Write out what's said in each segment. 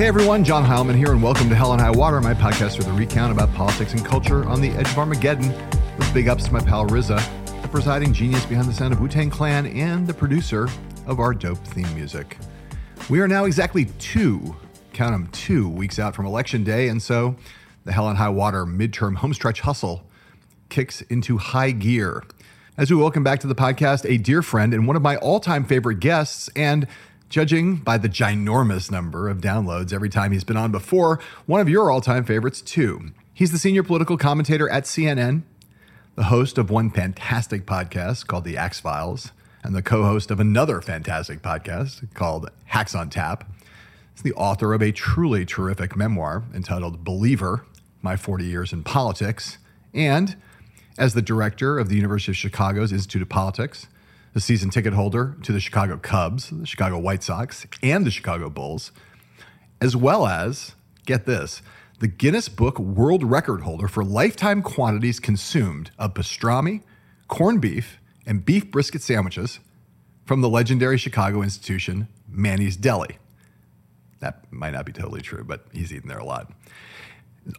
Hey everyone, John Heilemann here, and welcome to Hell and High Water, my podcast for the recount about politics and culture on the edge of Armageddon. With big ups to my pal RZA, the presiding genius behind the sound of Wu Tang Clan and the producer of our dope theme music. We are now exactly two, count them, two weeks out from Election Day, and so the Hell and High Water midterm homestretch hustle kicks into high gear. As we welcome back to the podcast a dear friend and one of my all time favorite guests, and Judging by the ginormous number of downloads every time he's been on before, one of your all time favorites, too. He's the senior political commentator at CNN, the host of one fantastic podcast called The Axe Files, and the co host of another fantastic podcast called Hacks on Tap. He's the author of a truly terrific memoir entitled Believer My 40 Years in Politics, and as the director of the University of Chicago's Institute of Politics the season ticket holder to the Chicago Cubs, the Chicago White Sox, and the Chicago Bulls, as well as, get this, the Guinness Book World Record holder for lifetime quantities consumed of pastrami, corned beef, and beef brisket sandwiches from the legendary Chicago institution, Manny's Deli. That might not be totally true, but he's eaten there a lot.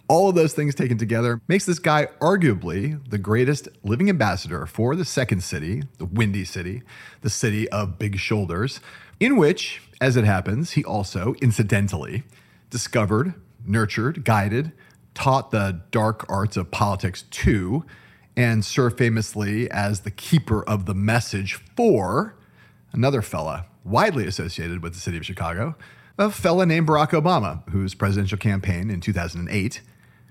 All of those things taken together makes this guy arguably the greatest living ambassador for the second city, the Windy City, the city of big shoulders, in which, as it happens, he also, incidentally, discovered, nurtured, guided, taught the dark arts of politics to, and served famously as the keeper of the message for another fella widely associated with the city of Chicago, a fella named Barack Obama, whose presidential campaign in 2008,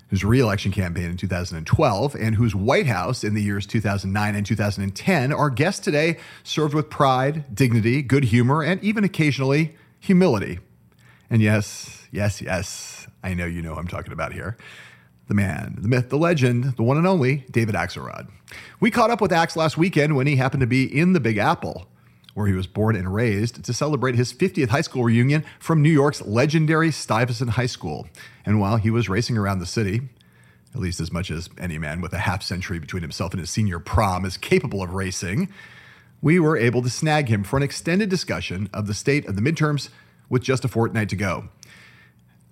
whose reelection campaign in 2012, and whose White House in the years 2009 and 2010 our guest today served with pride, dignity, good humor, and even occasionally humility. And yes, yes, yes, I know you know who I'm talking about here. The man, the myth, the legend, the one and only David Axelrod. We caught up with Axe last weekend when he happened to be in the Big Apple where he was born and raised, to celebrate his 50th high school reunion from New York's legendary Stuyvesant High School. And while he was racing around the city, at least as much as any man with a half century between himself and his senior prom is capable of racing, we were able to snag him for an extended discussion of the state of the midterms with just a fortnight to go.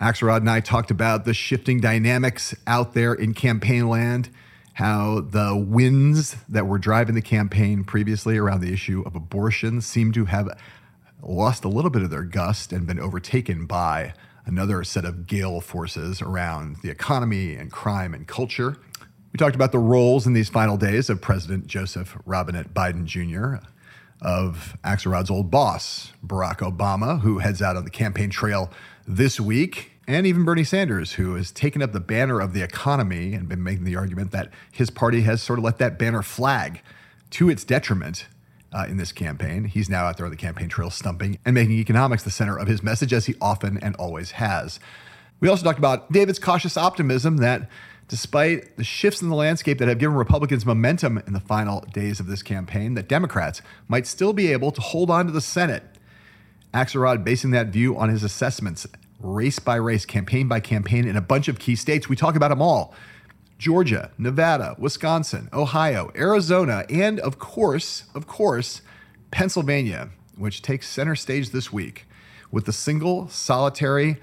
Axelrod and I talked about the shifting dynamics out there in campaign land how the winds that were driving the campaign previously around the issue of abortion seem to have lost a little bit of their gust and been overtaken by another set of gale forces around the economy and crime and culture. We talked about the roles in these final days of President Joseph Robinette Biden Jr., of Axelrod's old boss, Barack Obama, who heads out on the campaign trail this week and even Bernie Sanders, who has taken up the banner of the economy and been making the argument that his party has sort of let that banner flag to its detriment uh, in this campaign. He's now out there on the campaign trail stumping and making economics the center of his message, as he often and always has. We also talked about David's cautious optimism that despite the shifts in the landscape that have given Republicans momentum in the final days of this campaign, that Democrats might still be able to hold on to the Senate. Axelrod basing that view on his assessments race by race, campaign by campaign in a bunch of key states. We talk about them all Georgia, Nevada, Wisconsin, Ohio, Arizona, and of course, of course, Pennsylvania, which takes center stage this week with the single, solitary,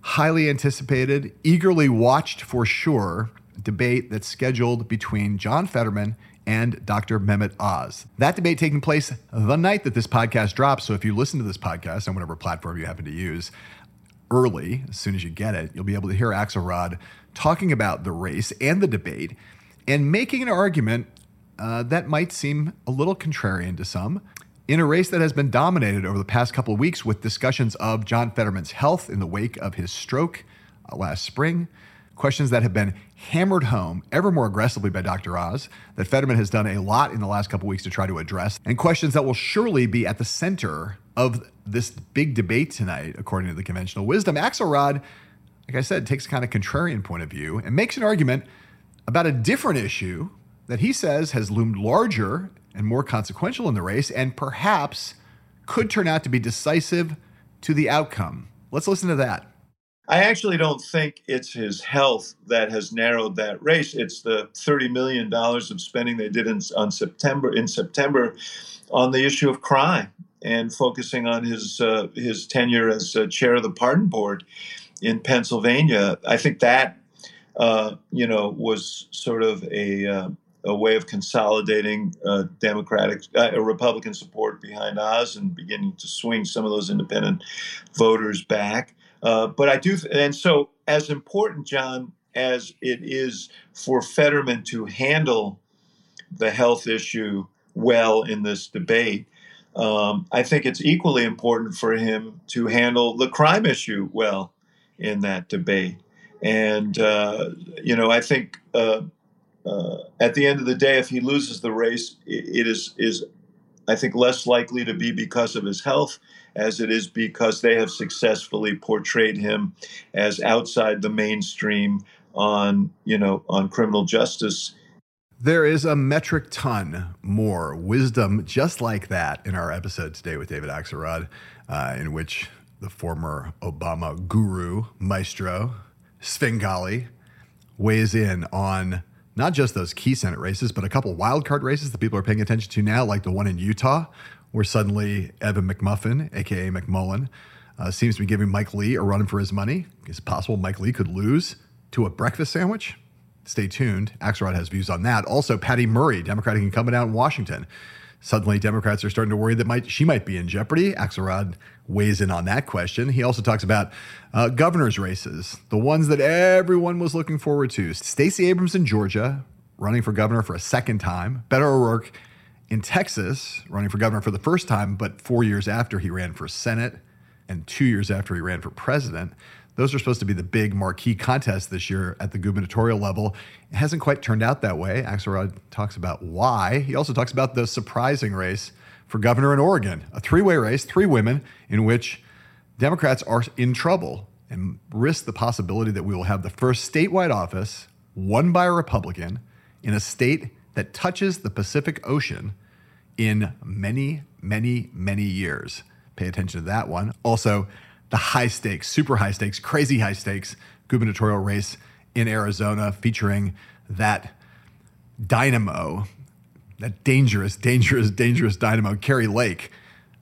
highly anticipated, eagerly watched for sure debate that's scheduled between John Fetterman and Dr. Mehmet Oz. That debate taking place the night that this podcast drops. So if you listen to this podcast on whatever platform you happen to use, early, as soon as you get it, you'll be able to hear Axelrod talking about the race and the debate and making an argument uh, that might seem a little contrarian to some. In a race that has been dominated over the past couple of weeks with discussions of John Fetterman's health in the wake of his stroke uh, last spring, questions that have been hammered home ever more aggressively by Dr. Oz, that Fetterman has done a lot in the last couple weeks to try to address, and questions that will surely be at the center of this big debate tonight, according to the conventional wisdom. Axelrod, like I said, takes a kind of contrarian point of view and makes an argument about a different issue that he says has loomed larger and more consequential in the race and perhaps could turn out to be decisive to the outcome. Let's listen to that. I actually don't think it's his health that has narrowed that race. It's the $30 million of spending they did in, on September in September on the issue of crime and focusing on his uh, his tenure as uh, chair of the pardon board in Pennsylvania. I think that uh, you know was sort of a uh, a way of consolidating uh, Democratic, uh, Republican support behind Oz and beginning to swing some of those independent voters back. but I do, and so as important, John, as it is for Fetterman to handle the health issue well in this debate. Um, I think it's equally important for him to handle the crime issue well in that debate. And, uh, you know, I think uh, uh, at the end of the day, if he loses the race, it is, is, I think, less likely to be because of his health as it is because they have successfully portrayed him as outside the mainstream on, you know, on criminal justice there is a metric ton more wisdom just like that in our episode today with David Axelrod, uh, in which the former Obama guru, maestro, Svengali, weighs in on not just those key Senate races, but a couple wildcard races that people are paying attention to now, like the one in Utah, where suddenly Evan McMuffin, aka McMullen, uh, seems to be giving Mike Lee a run for his money. It's possible Mike Lee could lose to a breakfast sandwich stay tuned. Axelrod has views on that. Also, Patty Murray, Democratic incumbent out in Washington. Suddenly, Democrats are starting to worry that might she might be in jeopardy. Axelrod weighs in on that question. He also talks about uh, governor's races, the ones that everyone was looking forward to. Stacey Abrams in Georgia, running for governor for a second time. Beto O'Rourke in Texas, running for governor for the first time, but four years after he ran for Senate and two years after he ran for president. Those are supposed to be the big marquee contests this year at the gubernatorial level. It hasn't quite turned out that way. Axelrod talks about why. He also talks about the surprising race for governor in Oregon, a three way race, three women, in which Democrats are in trouble and risk the possibility that we will have the first statewide office won by a Republican in a state that touches the Pacific Ocean in many, many, many years. Pay attention to that one. Also, the high stakes, super high stakes, crazy high stakes gubernatorial race in Arizona featuring that dynamo, that dangerous, dangerous, dangerous dynamo, Kari Lake,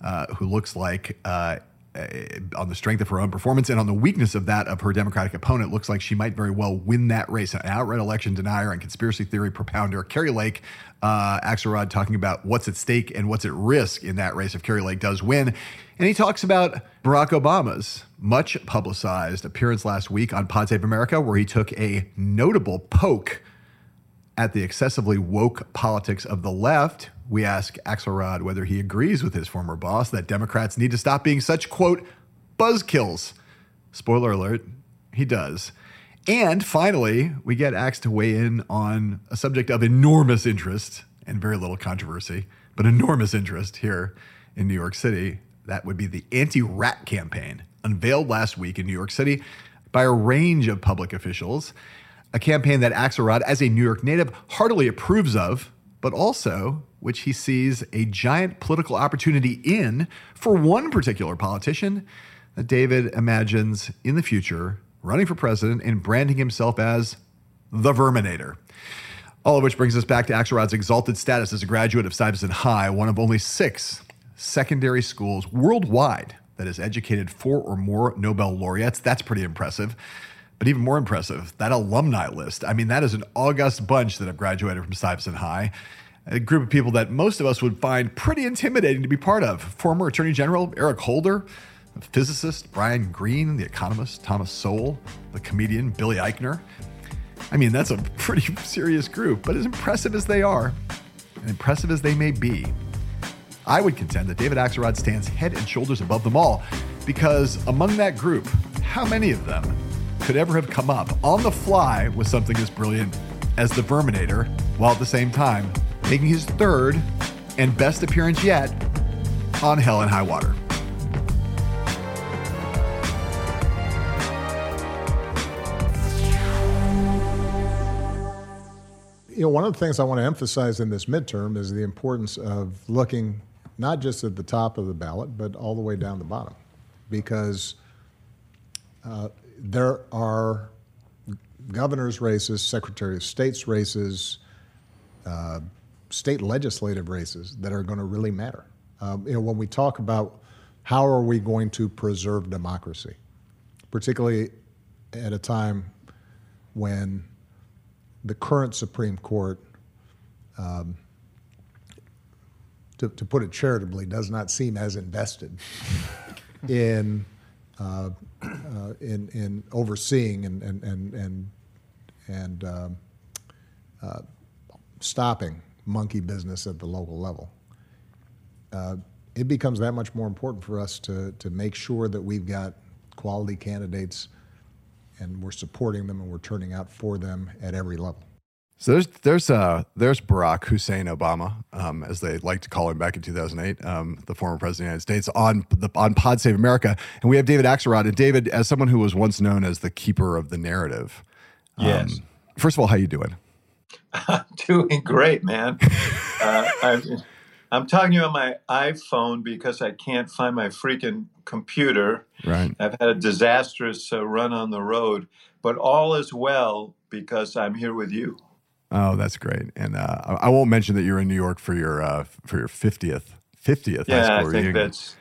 uh, who looks like, uh, on the strength of her own performance and on the weakness of that of her Democratic opponent, looks like she might very well win that race. An outright election denier and conspiracy theory propounder, Kari Lake, uh, Axelrod talking about what's at stake and what's at risk in that race if Kari Lake does win. And he talks about Barack Obama's much publicized appearance last week on Pod Save America, where he took a notable poke at the excessively woke politics of the left. We ask Axelrod whether he agrees with his former boss that Democrats need to stop being such, quote, buzzkills. Spoiler alert, he does. And finally, we get Axe to weigh in on a subject of enormous interest and very little controversy, but enormous interest here in New York City that would be the anti rat campaign, unveiled last week in New York City by a range of public officials. A campaign that Axelrod, as a New York native, heartily approves of, but also which he sees a giant political opportunity in for one particular politician that David imagines in the future running for president and branding himself as the Verminator. All of which brings us back to Axelrod's exalted status as a graduate of Stuyvesant High, one of only six secondary schools worldwide that has educated four or more Nobel laureates. That's pretty impressive. But even more impressive, that alumni list. I mean, that is an august bunch that have graduated from Stuyvesant High. A group of people that most of us would find pretty intimidating to be part of. Former Attorney General Eric Holder, physicist Brian Greene, the economist Thomas Sowell, the comedian Billy Eichner. I mean, that's a pretty serious group, but as impressive as they are, and impressive as they may be, I would contend that David Axelrod stands head and shoulders above them all because among that group, how many of them could ever have come up on the fly with something as brilliant as the Verminator while at the same time making his third and best appearance yet on Hell and High Water? You know, one of the things I want to emphasize in this midterm is the importance of looking not just at the top of the ballot, but all the way down the bottom, because uh, there are governor's races, secretary of state's races, uh, state legislative races that are going to really matter. Um, you know, when we talk about how are we going to preserve democracy, particularly at a time when the current Supreme Court, um, to, to, put it charitably, does not seem as invested in, uh, uh, in, in overseeing and, and, and, and, and um, uh, stopping monkey business at the local level. Uh, it becomes that much more important for us to, to make sure that we've got quality candidates and we're supporting them and we're turning out for them at every level. So there's there's uh there's Barack Hussein Obama, um, as they like to call him back in 2008, um, the former president of the United States on the on Pod Save America, and we have David Axelrod. And David, as someone who was once known as the keeper of the narrative, um, yes. First of all, how you doing? I'm doing great, man. uh, I'm, I'm talking to you on my iPhone because I can't find my freaking computer. Right. I've had a disastrous uh, run on the road, but all is well because I'm here with you. Oh, that's great. And uh, I won't mention that you're in New York for your uh, for your 50th 50th yeah, I think reunion. that's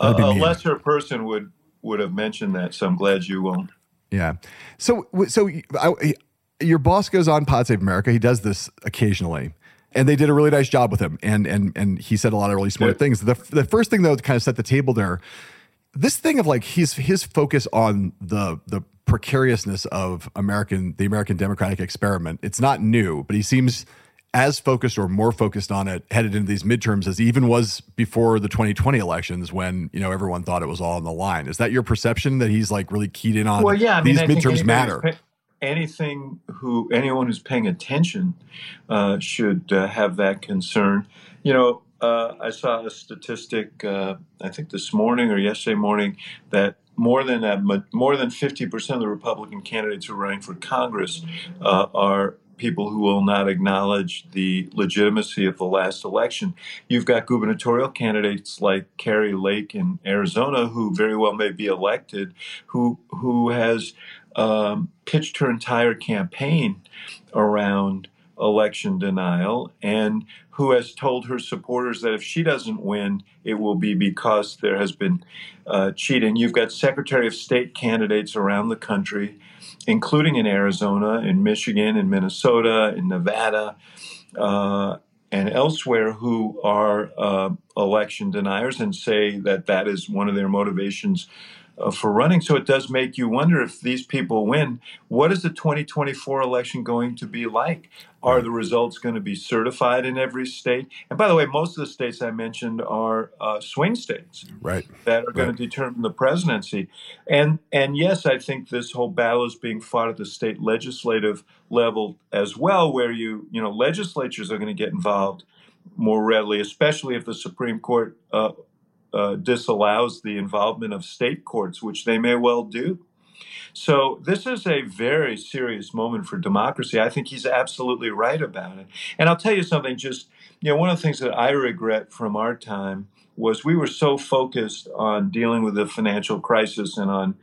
a, a lesser person would would have mentioned that. So I'm glad you won't. Yeah. So so I, your boss goes on Pod Save America. He does this occasionally and they did a really nice job with him. And and and he said a lot of really smart things. The the first thing though to kind of set the table there, this thing of like his his focus on the the precariousness of American the American democratic experiment. It's not new, but he seems as focused or more focused on it headed into these midterms as he even was before the 2020 elections when you know everyone thought it was all on the line. Is that your perception that he's like really keyed in on? Well, yeah, I mean, these midterms matter anything who anyone who's paying attention uh, should uh, have that concern. You know, uh, I saw a statistic uh, I think this morning or yesterday morning that more than more than fifty percent of the Republican candidates who are running for Congress uh, are people who will not acknowledge the legitimacy of the last election. You've got gubernatorial candidates like Kari Lake in Arizona, who very well may be elected, who who has um, pitched her entire campaign around election denial and who has told her supporters that if she doesn't win, it will be because there has been uh, cheating. You've got Secretary of State candidates around the country, including in Arizona, in Michigan, in Minnesota, in Nevada, uh, and elsewhere, who are uh, election deniers and say that that is one of their motivations uh, for running. So it does make you wonder if these people win, what is the 2024 election going to be like? Are the results going to be certified in every state? And by the way, most of the states I mentioned are uh, swing states, right? That are going right. to determine the presidency. And and yes, I think this whole battle is being fought at the state legislative level as well, where you you know legislatures are going to get involved more readily, especially if the Supreme Court uh, uh, disallows the involvement of state courts, which they may well do. So this is a very serious moment for democracy. I think he's absolutely right about it. And I'll tell you something. Just you know, one of the things that I regret from our time was we were so focused on dealing with the financial crisis and on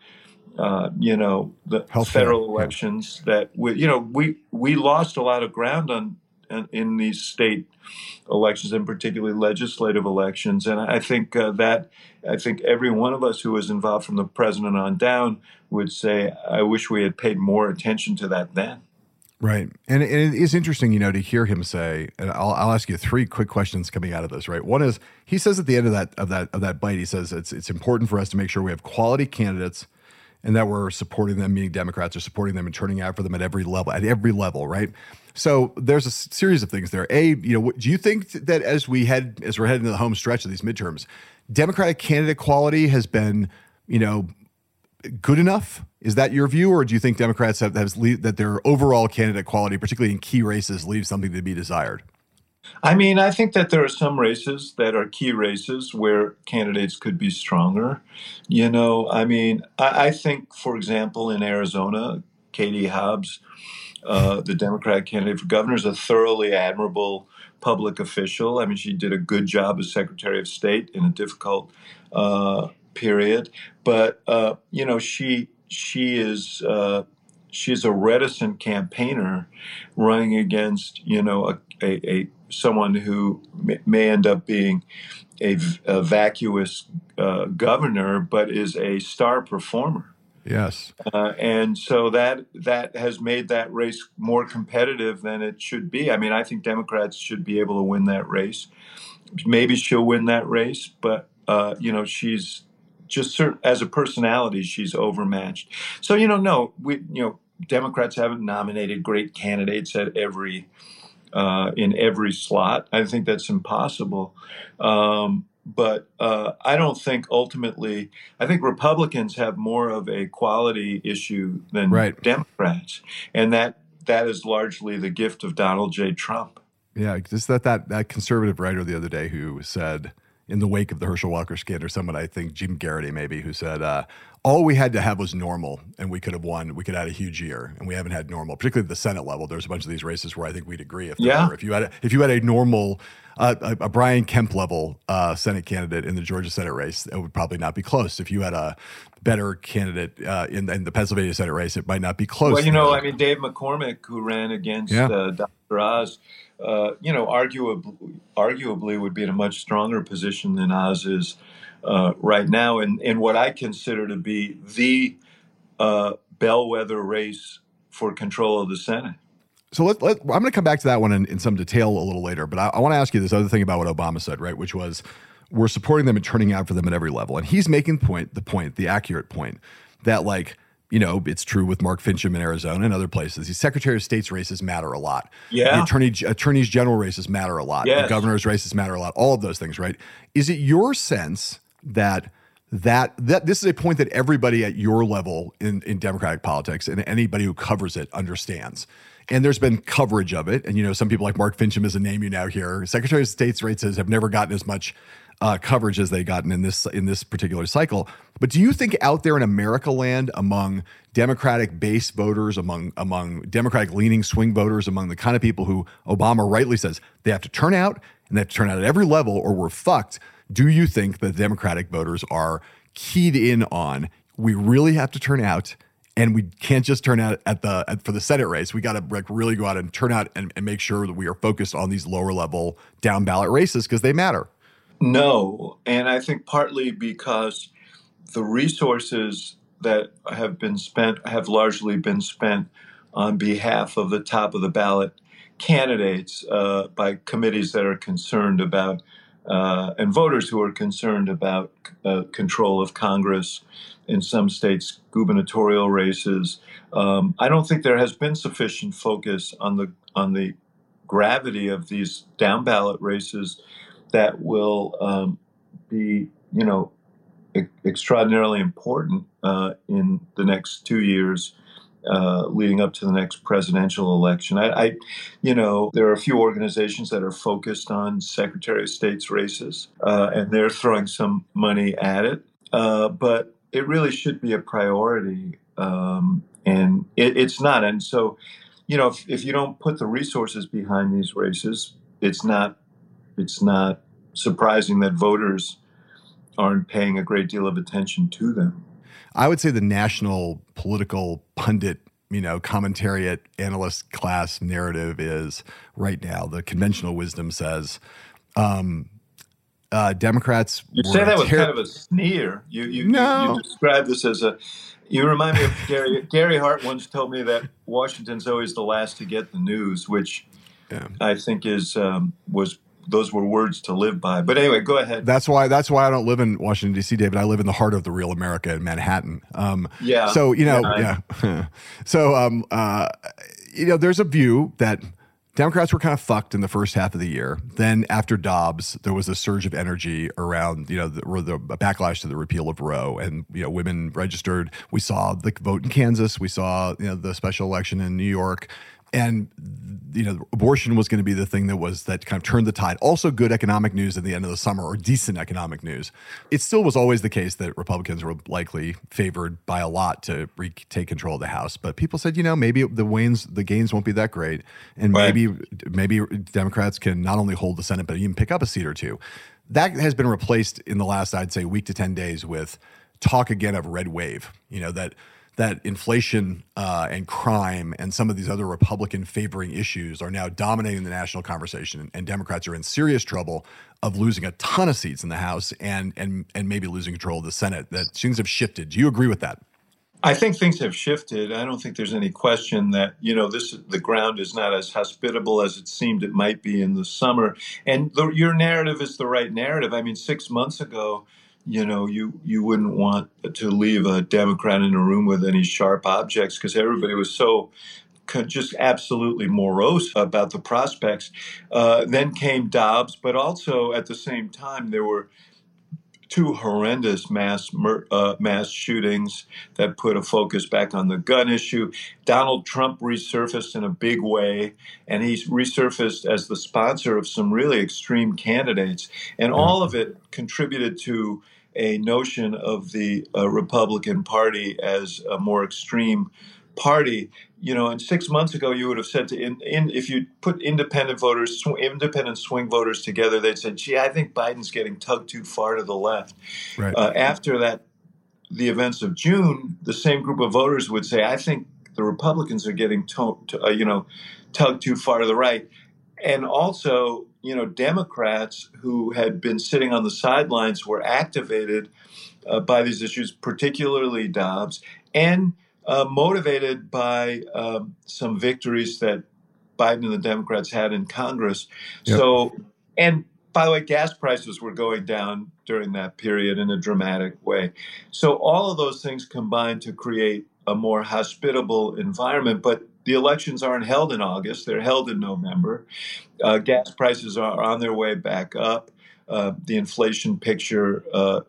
uh, you know the federal elections that we you know we we lost a lot of ground on in these state elections, and particularly legislative elections. And I think uh, that I think every one of us who was involved from the president on down would say, I wish we had paid more attention to that then. Right. And it is interesting, you know, to hear him say, and I'll, I'll ask you three quick questions coming out of this, right? One is he says at the end of that of that of that bite, he says it's it's important for us to make sure we have quality candidates and that we're supporting them, meaning Democrats are supporting them and turning out for them at every level, at every level, right? So there's a series of things there. A, you know, do you think that as we head as we're heading to the home stretch of these midterms, Democratic candidate quality has been, you know, good enough? Is that your view, or do you think Democrats have, have that their overall candidate quality, particularly in key races, leaves something to be desired? I mean, I think that there are some races that are key races where candidates could be stronger. You know, I mean, I, I think, for example, in Arizona, Katie Hobbs uh, the Democratic candidate for governor, is a thoroughly admirable public official. I mean, she did a good job as Secretary of State in a difficult uh, period. But uh, you know, she she is uh, she's a reticent campaigner running against you know a, a, a someone who may, end up being a, a vacuous uh, governor, but is a star performer. Yes, uh, and so that that has made that race more competitive than it should be. I mean, I think Democrats should be able to win that race. Maybe she'll win that race, but uh, you know, she's just certain, as a personality, she's overmatched. So you know, no, we you know, Democrats haven't nominated great candidates at every uh, in every slot. I think that's impossible. Um, but uh, I don't think ultimately. I think Republicans have more of a quality issue than right. Democrats, and that that is largely the gift of Donald J. Trump. Yeah, just that that that conservative writer the other day who said in the wake of the Herschel Walker scandal, someone I think Jim Geraghty maybe who said uh, all we had to have was normal, and we could have won. We could have had a huge year, and we haven't had normal, particularly at the Senate level. There's a bunch of these races where I think we'd agree if yeah. Were, if you had a, if you had a normal uh, a, a, Brian Kemp level uh, Senate candidate in the Georgia Senate race, it would probably not be close. If you had a better candidate uh, in, in, the Pennsylvania Senate race, it might not be close. Well, you know, I mean, Dave McCormick, who ran against yeah. Uh, Dr. Oz, uh, you know, arguably, arguably would be in a much stronger position than Oz is uh, right now, in, in what I consider to be the bellwether race for control of the Senate. So let, let, I'm going to come back to that one in, in some detail a little later, but I, I want to ask you this other thing about what Obama said, right? Which was we're supporting them and turning out for them at every level, and he's making point the point, the accurate point that like you know it's true with Mark Finchem in Arizona and other places. These Secretary of State's races matter a lot. Yeah, the attorney attorneys general races matter a lot. Yes. The governor's races matter a lot. All of those things, right? Is it your sense that that that this is a point that everybody at your level in, in democratic politics and anybody who covers it understands and there's been coverage of it. And you know, some people like Mark Finchem is a name you now hear. Secretary of State's races have never gotten as much uh, coverage as they've gotten in this in this particular cycle. But do you think out there in America land, among Democratic base voters, among among Democratic leaning swing voters, among the kind of people who Obama rightly says they have to turn out and they have to turn out at every level or we're fucked? Do you think that Democratic voters are keyed in on we really have to turn out and we can't just turn out at the at, for the Senate race. We got to like really go out and turn out and, and make sure that we are focused on these lower level down ballot races because they matter. No, and I think partly because the resources that have been spent have largely been spent on behalf of the top of the ballot candidates uh, by committees that are concerned about uh, and voters who are concerned about uh, control of Congress in some states gubernatorial races. Um, I don't think there has been sufficient focus on the on the gravity of these down ballot races that will um, be, you know, e- extraordinarily important uh, in the next two years. Uh, leading up to the next presidential election. I, I, you know, there are a few organizations that are focused on Secretary of State's races, uh, and they're throwing some money at it. Uh, but it really should be a priority, um, and it, it's not. And so, you know, if, if you don't put the resources behind these races, it's not it's not surprising that voters aren't paying a great deal of attention to them. I would say the national political pundit, you know, commentariat analyst class narrative is right now. The conventional wisdom says um, uh, Democrats. You say that with ter- kind of a sneer. You you, no. you, you describe this as a. You remind me of Gary. Gary Hart once told me that Washington's always the last to get the news, which yeah. I think is um, was those were words to live by. But anyway, go ahead. That's why that's why I don't live in Washington D.C., David. I live in the heart of the real America in Manhattan. Um, yeah. So you know, yeah. yeah. so um, uh, you know, there's a view that Democrats were kind of fucked in the first half of the year. Then after Dobbs, there was a surge of energy around, you know, the, the, backlash to the repeal of Roe, and you know, women registered. We saw the vote in Kansas. We saw, you know, the special election in New York and you know abortion was going to be the thing that was that kind of turned the tide. Also good economic news at the end of the summer or decent economic news. It still was always the case that republicans were likely favored by a lot to re- take control of the house. But people said you know maybe the wains the gains won't be that great. And right. maybe maybe democrats can not only hold the senate but even pick up a seat or two. That has been replaced in the last i'd say week to 10 days with talk again of red wave you know that that inflation uh, and crime and some of these other Republican favoring issues are now dominating the national conversation, and Democrats are in serious trouble of losing a ton of seats in the House and and and maybe losing control of the Senate. That things have shifted. Do you agree with that? I think things have shifted. I don't think there's any question that you know this the ground is not as hospitable as it seemed it might be in the summer. And the, your narrative is the right narrative. I mean, six months ago, you know, you you wouldn't want to leave a Democrat in a room with any sharp objects because everybody was so just absolutely morose about the prospects. Uh, then came Dobbs, but also at the same time there were two horrendous mass uh, mass shootings that put a focus back on the gun issue. Donald Trump resurfaced in a big way, and he resurfaced as the sponsor of some really extreme candidates, and all of it contributed to a notion of the uh, Republican Party as a more extreme party. You know, and six months ago, you would have said to in, in if you put independent voters, sw- independent swing voters together, they'd say, "Gee, I think Biden's getting tugged too far to the left." Right. Uh, after that, the events of June, the same group of voters would say, "I think the Republicans are getting to, to, uh, you know tugged too far to the right," and also you know, Democrats who had been sitting on the sidelines were activated uh, by these issues, particularly Dobbs, and uh, motivated by um, some victories that Biden and the Democrats had in Congress. Yep. So, and by the way, gas prices were going down during that period in a dramatic way. So, all of those things combined to create a more hospitable environment. But the elections aren't held in August, they're held in November. Uh, gas prices are on their way back up. Uh, the inflation picture uh,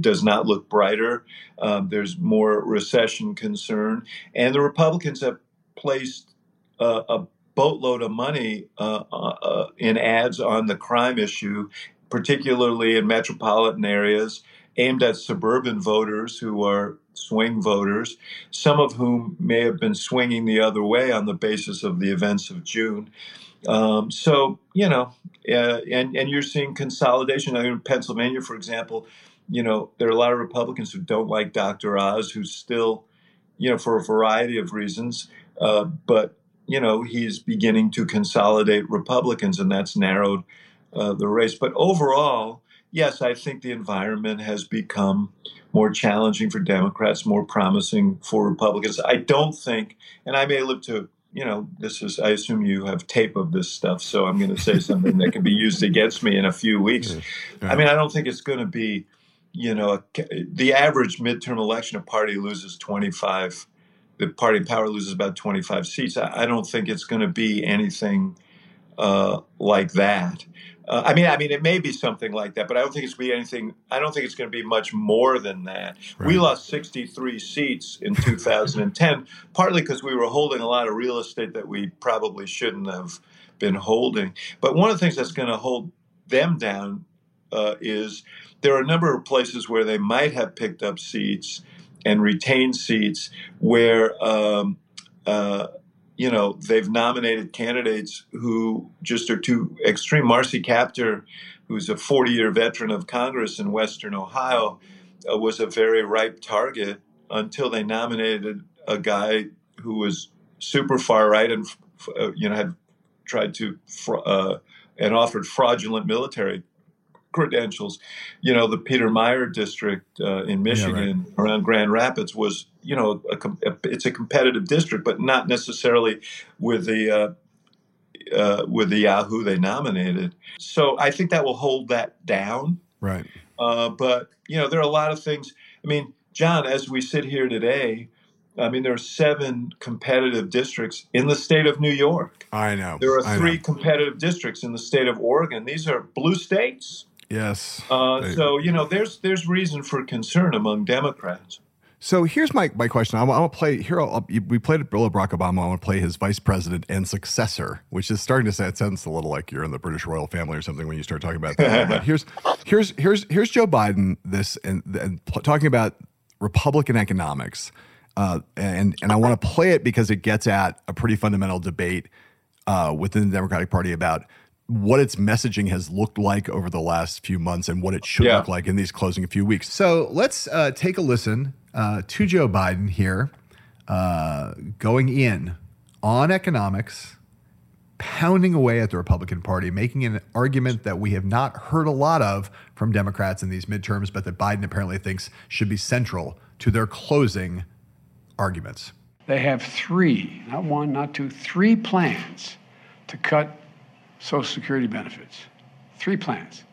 does not look brighter. Um, there's more recession concern. And the Republicans have placed uh, a boatload of money uh, uh, in ads on the crime issue, particularly in metropolitan areas, aimed at suburban voters who are swing voters, some of whom may have been swinging the other way on the basis of the events of June. Um, so you know, uh, and and you're seeing consolidation. I mean, in Pennsylvania, for example, you know there are a lot of Republicans who don't like Dr. Oz, who still, you know, for a variety of reasons, uh, but you know he's beginning to consolidate Republicans, and that's narrowed uh, the race. But overall, yes, I think the environment has become more challenging for Democrats, more promising for Republicans. I don't think, and I may live to, you know, this is, I assume you have tape of this stuff, so I'm going to say something that can be used against me in a few weeks. Yeah. I mean, I don't think it's going to be, you know, the average midterm election, a party loses 25, the party in power loses about 25 seats. I, I don't think it's going to be anything uh, like that. Uh, I mean, I mean, it may be something like that, but I don't think it's going to be anything. I don't think it's going to be much more than that. Right. We lost 63 seats in 2010, partly because we were holding a lot of real estate that we probably shouldn't have been holding. But one of the things that's going to hold them down uh, is there are a number of places where they might have picked up seats and retained seats where. Um, uh, you know, they've nominated candidates who just are too extreme. Marcy Kaptur, who's a 40 year veteran of Congress in Western Ohio, uh, was a very ripe target until they nominated a guy who was super far right and, uh, you know, had tried to uh, and offered fraudulent military credentials. You know, the Peter Meijer district uh, in Michigan yeah, right. around Grand Rapids was, you know, a, a, it's a competitive district, but not necessarily with the uh, uh, with the Yahoo they nominated. So I think that will hold that down. Right. Uh, but you know, there are a lot of things. I mean, John, as we sit here today. I mean, there are seven competitive districts in the state of New York. I know. There are three competitive districts in the state of Oregon. These are blue states. Yes. Uh, so you know, there's there's reason for concern among Democrats. So here's my, my question. I'm gonna play here. I'll, we played Bill Barack Obama. I want to play his vice president and successor, which is starting to say it sounds a little like you're in the British royal family or something when you start talking about that. but here's here's here's here's Joe Biden. This and, and talking about Republican economics, uh, and and I want to play it because it gets at a pretty fundamental debate uh, within the Democratic Party about what its messaging has looked like over the last few months and what it should yeah. look like in these closing few weeks. So let's uh, take a listen uh, to Joe Biden here uh, going in on economics, pounding away at the Republican Party, making an argument that we have not heard a lot of from Democrats in these midterms, but that Biden apparently thinks should be central to their closing arguments. They have three, not one, not two, three plans to cut Social Security benefits. Three plans.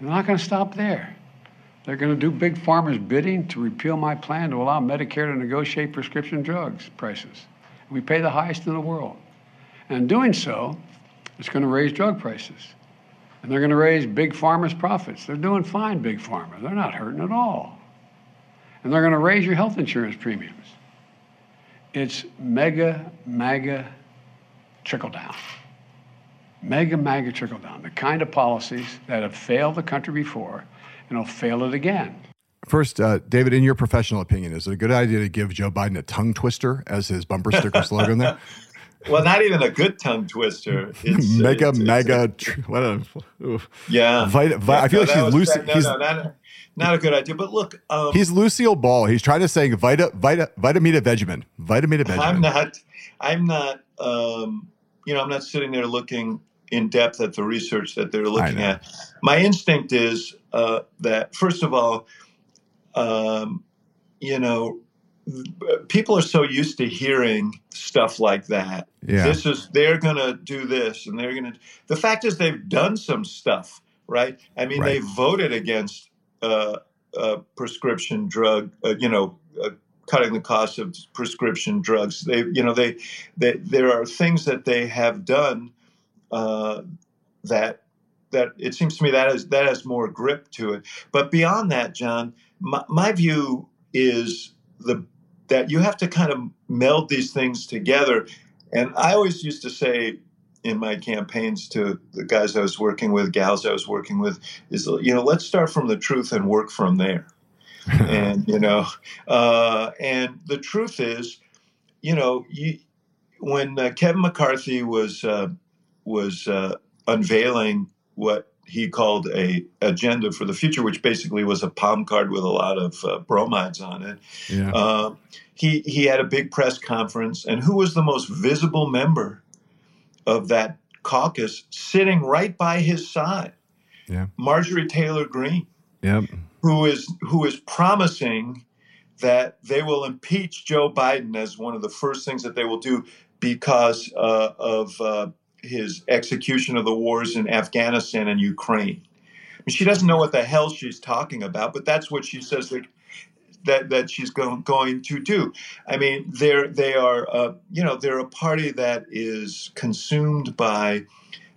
They're not going to stop there. They're going to do big pharma's bidding to repeal my plan to allow Medicare to negotiate prescription drugs prices. We pay the highest in the world. And in doing so, it's going to raise drug prices. And they're going to raise big pharma's profits. They're doing fine, big pharma. They're not hurting at all. And they're going to raise your health insurance premiums. It's mega, MAGA trickle down. Mega, MAGA trickle down. The kind of policies that have failed the country before and will fail it again. First, uh, David, in your professional opinion, is it a good idea to give Joe Biden a tongue twister as his bumper sticker slogan there? Well, not even a good tongue twister. It's, mega, it's, mega. It's, tr- what a, oof. yeah. Vita, vi- I feel no, like he's Lucy. No, he's, no, not, not a good idea. But look, um, he's Lucille Ball. He's trying to say Vita, Vita, Vitameatavegamin, Vitamita Vegemin. I'm not. I'm not. Um, you know, I'm not sitting there looking in depth at the research that they're looking at. My instinct is uh, that first of all, um, you know, people are so used to hearing stuff like that. Yeah. This is they're going to do this and they're going to. The fact is they've done some stuff, right? I mean, right. they voted against uh, uh, prescription drug, uh, you know, uh, cutting the cost of prescription drugs. They, you know, they, they there are things that they have done uh, that that it seems to me that has that has more grip to it. But beyond that, John, my, my view is the that you have to kind of meld these things together. And I always used to say in my campaigns to the guys I was working with, gals I was working with, is you know let's start from the truth and work from there. and you know, uh, and the truth is, you know, you, when uh, Kevin McCarthy was uh, was uh, unveiling what he called a agenda for the future, which basically was a palm card with a lot of uh, bromides on it. Yeah. Uh, he he had a big press conference, and who was the most visible member of that caucus, sitting right by his side? Yeah. Marjorie Taylor Greene. Yep. Who is who is promising that they will impeach Joe Biden as one of the first things that they will do because uh, of uh, his execution of the wars in Afghanistan and Ukraine. I mean, she doesn't know what the hell she's talking about, but that's what she says that that, that she's going, going to do. I mean, they're they are uh, you know they're a party that is consumed by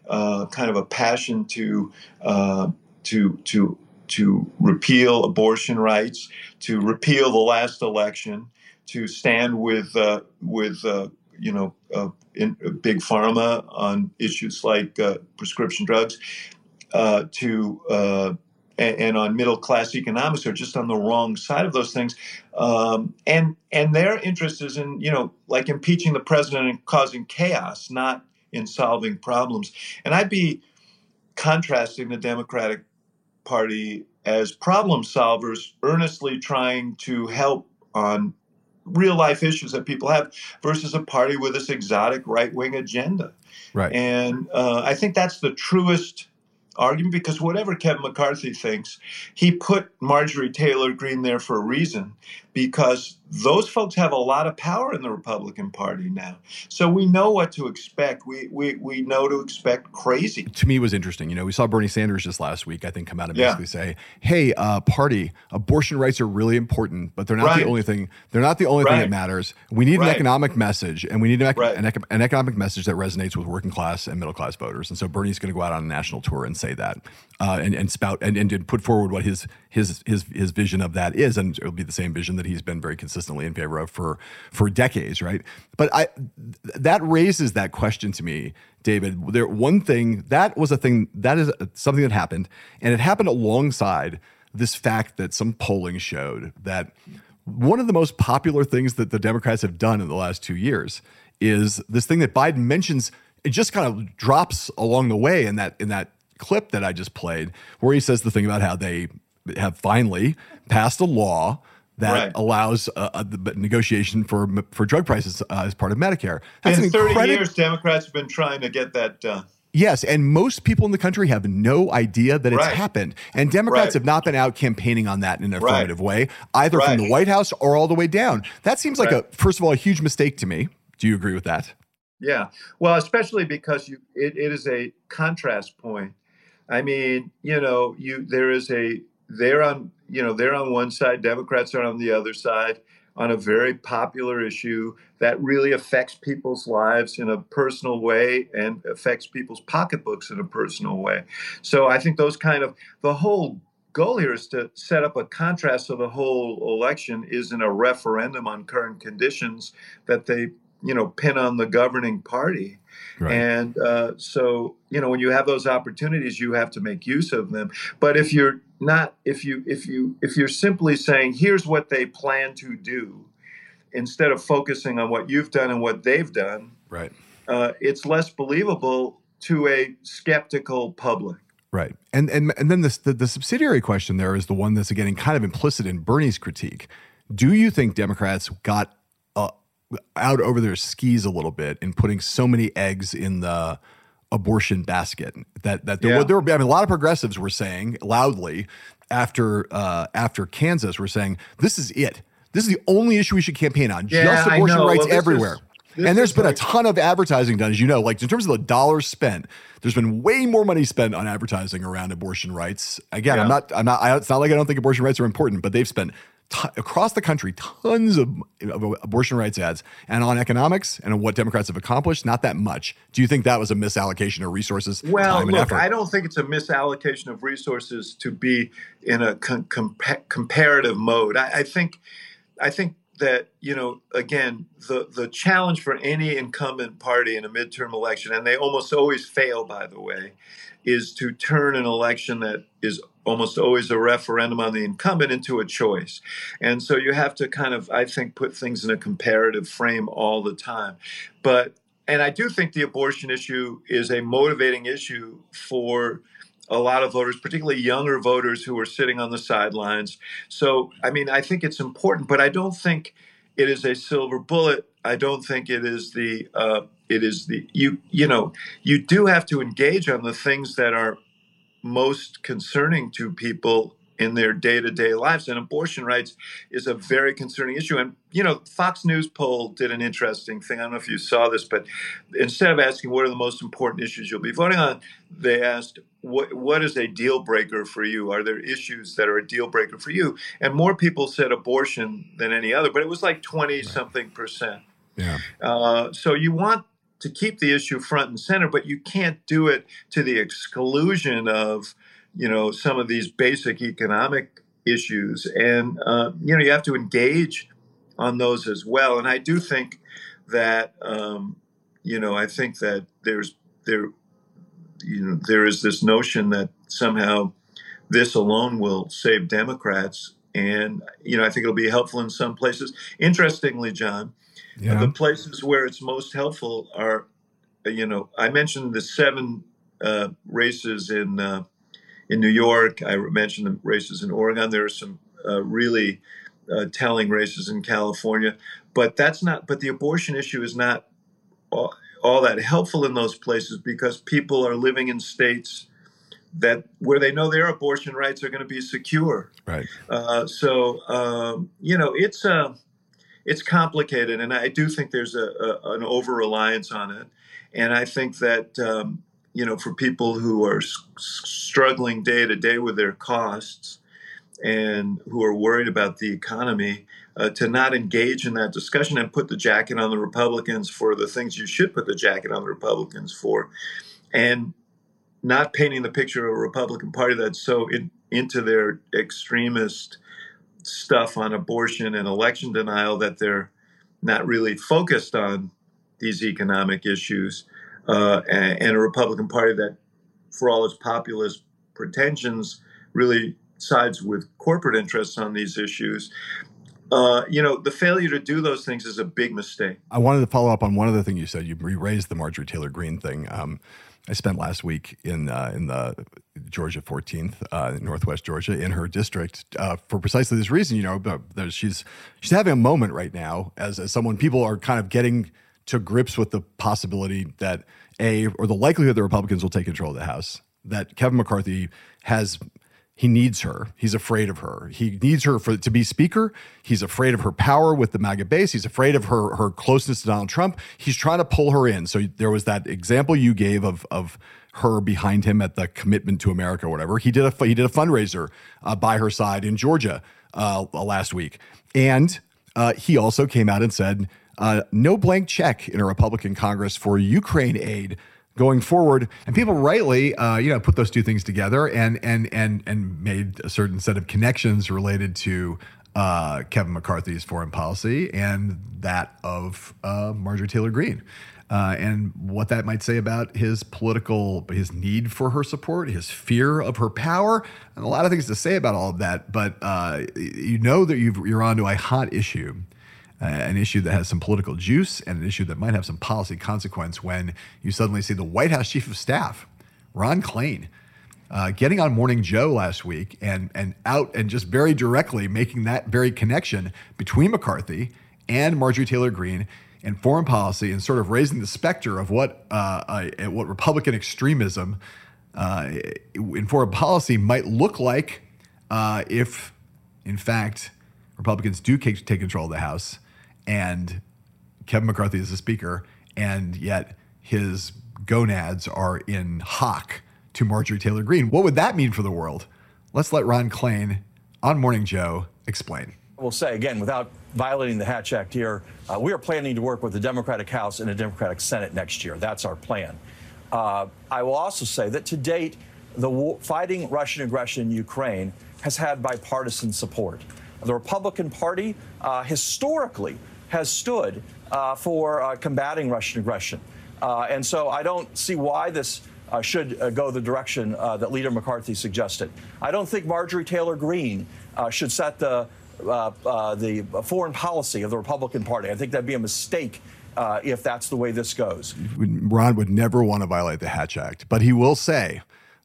uh, kind of a passion to uh, to to to repeal abortion rights, to repeal the last election, to stand with uh, with uh, you know, uh, in uh, big pharma on issues like uh, prescription drugs, uh, to uh, and, and, on middle class economics are just on the wrong side of those things, um, and and their interest is in you know like impeaching the president and causing chaos, not in solving problems. And I'd be contrasting the Democratic Party as problem solvers, earnestly trying to help on real life issues that people have versus a party with this exotic right wing agenda. Right. And uh, I think that's the truest argument because whatever Kevin McCarthy thinks, he put Marjorie Taylor Greene there for a reason because those folks have a lot of power in the Republican Party now. So we know what to expect. We we, we know to expect crazy. To me, was interesting. You know, we saw Bernie Sanders just last week. I think come out and basically yeah. say, "Hey, uh, party, abortion rights are really important, but they're not right. the only thing. They're not the only right. thing that matters. We need right. an economic message, and we need an, an, an, economic message that resonates with working class and middle class voters. And so Bernie's going to go out on a national tour and say that, uh, and, and spout and, and put forward what his his his his vision of that is, and it'll be the same vision that he's been very consistently in favor of for for decades, right? But I that raises that question to me, David. There one thing that was a thing that is something that happened, and it happened alongside this fact that some polling showed that one of the most popular things that the Democrats have done in the last two years is this thing that Biden mentions. It just kind of drops along the way in that in that clip that I just played, where he says the thing about how they have finally passed a law that Right. allows uh, uh, the negotiation for for drug prices uh, as part of Medicare. That's In 30 incredible. years, Democrats have been trying to get that done. Yes, and most people in the country have no idea that it's Right. happened. And Democrats Right. have not been out campaigning on that in an affirmative way, either from the White House or all the way down. That seems like a first of all a huge mistake to me. Do you agree with that? Yeah. Well, especially because you it, it is a contrast point. I mean, you know, you there is a they're on you know they're on one side, Democrats are on the other side on a very popular issue that really affects people's lives in a personal way and affects people's pocketbooks in a personal way. So I think those kind of the whole goal here is to set up a contrast so the whole election isn't a referendum on current conditions that they you know pin on the governing party and uh, so you know when you have those opportunities you have to make use of them but if you're not if you if you if you're simply saying here's what they plan to do instead of focusing on what you've done and what they've done Right. uh, it's less believable to a skeptical public Right. And and and then this, the the subsidiary question there is the one that's getting kind of implicit in Bernie's critique. Do you think Democrats got out over their skis a little bit in putting so many eggs in the abortion basket that that there Yeah. were there were I mean a lot of progressives were saying loudly after uh, after Kansas were saying this is it. This is the only issue we should campaign on. Yeah, just abortion rights Well, everywhere. is- and there's been a ton of advertising done, as you know. Like in terms of the dollars spent, there's been way more money spent on advertising around abortion rights. Again, I'm not, I'm not. I, it's not like I don't think abortion rights are important, but they've spent t- across the country tons of, of abortion rights ads, and on economics and on what Democrats have accomplished, not that much. Do you think that was a misallocation of resources, Well, time, and look? I don't think it's a misallocation of resources to be in a com- compa- comparative mode. I, I think, I think that you know, again, the the challenge for any incumbent party in a midterm election, and they almost always fail, by the way, is to turn an election that is almost always a referendum on the incumbent into a choice. And so you have to kind of, I think, put things in a comparative frame all the time. But and I do think the abortion issue is a motivating issue for a lot of voters, particularly younger voters who are sitting on the sidelines. So, I mean, I think it's important, but I don't think it is a silver bullet. I don't think it is the uh, it is the you you know you do have to engage on the things that are most concerning to people in their day-to-day lives. And abortion rights is a very concerning issue. And you know fox news poll did an interesting thing. I don't know if you saw this but instead of asking what are the most important issues you'll be voting on they asked what, what is a deal breaker for you? Are there issues that are a deal breaker for you? And more people said abortion than any other but it was like 20 something percent. Yeah. uh, so you want to keep the issue front and center, but you can't do it to the exclusion of, you know, some of these basic economic issues. And uh, you know, you have to engage on those as well. And I do think that, um, you know, I think that there's there, you know, there is this notion that somehow this alone will save Democrats. And you know, I think it'll be helpful in some places. Interestingly, John, Yeah. the places where it's most helpful are, you know, I mentioned the seven uh, races in uh, in New York. I mentioned the races in Oregon. There are some uh, really uh, telling races in California, but that's not. But the abortion issue is not all, all that helpful in those places because people are living in states that where they know their abortion rights are going to be secure. Right. Uh, so um, you know, it's uh, it's complicated, and I do think there's a, a an over reliance on it, and I think that um, you know, for people who are s- struggling day to day with their costs and who are worried about the economy, uh, to not engage in that discussion and put the jacket on the Republicans for the things you should put the jacket on the Republicans for, and not painting the picture of a Republican Party that's so in, into their extremist stuff on abortion and election denial that they're not really focused on these economic issues, uh, and, and a Republican Party that, for all its populist pretensions, really sides with corporate interests on these issues. Uh, you know, the failure to do those things is a big mistake. I wanted to follow up on one other thing you said. You raised the Marjorie Taylor Greene thing. Um, I spent last week in uh, in the Georgia 14th, uh, Northwest Georgia, in her district uh, for precisely this reason. You know, she's she's having a moment right now as, as someone people are kind of getting to grips with the possibility that a or the likelihood the Republicans will take control of the House. That Kevin McCarthy has he needs her. He's afraid of her. He needs her for to be speaker. He's afraid of her power with the MAGA base. He's afraid of her her closeness to Donald Trump. He's trying to pull her in. So there was that example you gave of of her behind him at the Commitment to America, or whatever. He did a he did a fundraiser uh, by her side in Georgia uh, last week, and uh, he also came out and said uh, no blank check in a Republican Congress for Ukraine aid going forward. And people rightly, uh, you know, put those two things together and and and and made a certain set of connections related to uh, Kevin McCarthy's foreign policy and that of uh, Marjorie Taylor Greene. Uh, and what that might say about his political, his need for her support, his fear of her power, and a lot of things to say about all of that. But uh, you know that you are onto a hot issue uh, an issue that has some political juice and an issue that might have some policy consequence when you suddenly see the White House Chief of Staff, Ron Klain, uh, getting on Morning Joe last week and and out and just very directly making that very connection between McCarthy and Marjorie Taylor Greene and foreign policy and sort of raising the specter of what uh, uh, what Republican extremism uh, in foreign policy might look like uh, if, in fact, Republicans do take control of the House and Kevin McCarthy is the speaker, and yet his gonads are in hock to Marjorie Taylor Greene. What would that mean for the world? Let's let Ron Klain on Morning Joe explain. I will say again, without violating the Hatch Act here, uh, we are planning to work with the Democratic House and the Democratic Senate next year. That's our plan. Uh, I will also say that to date, the war, fighting Russian aggression in Ukraine has had bipartisan support. The Republican Party uh, historically has stood uh, for uh, combating Russian aggression. Uh, and so I don't see why this uh, should uh, go the direction that Leader McCarthy suggested. I don't think Marjorie Taylor Greene should set the, the foreign policy of the Republican Party. I think that'd be a mistake uh, if that's the way this goes. Ron would never want to violate the Hatch Act, but he will say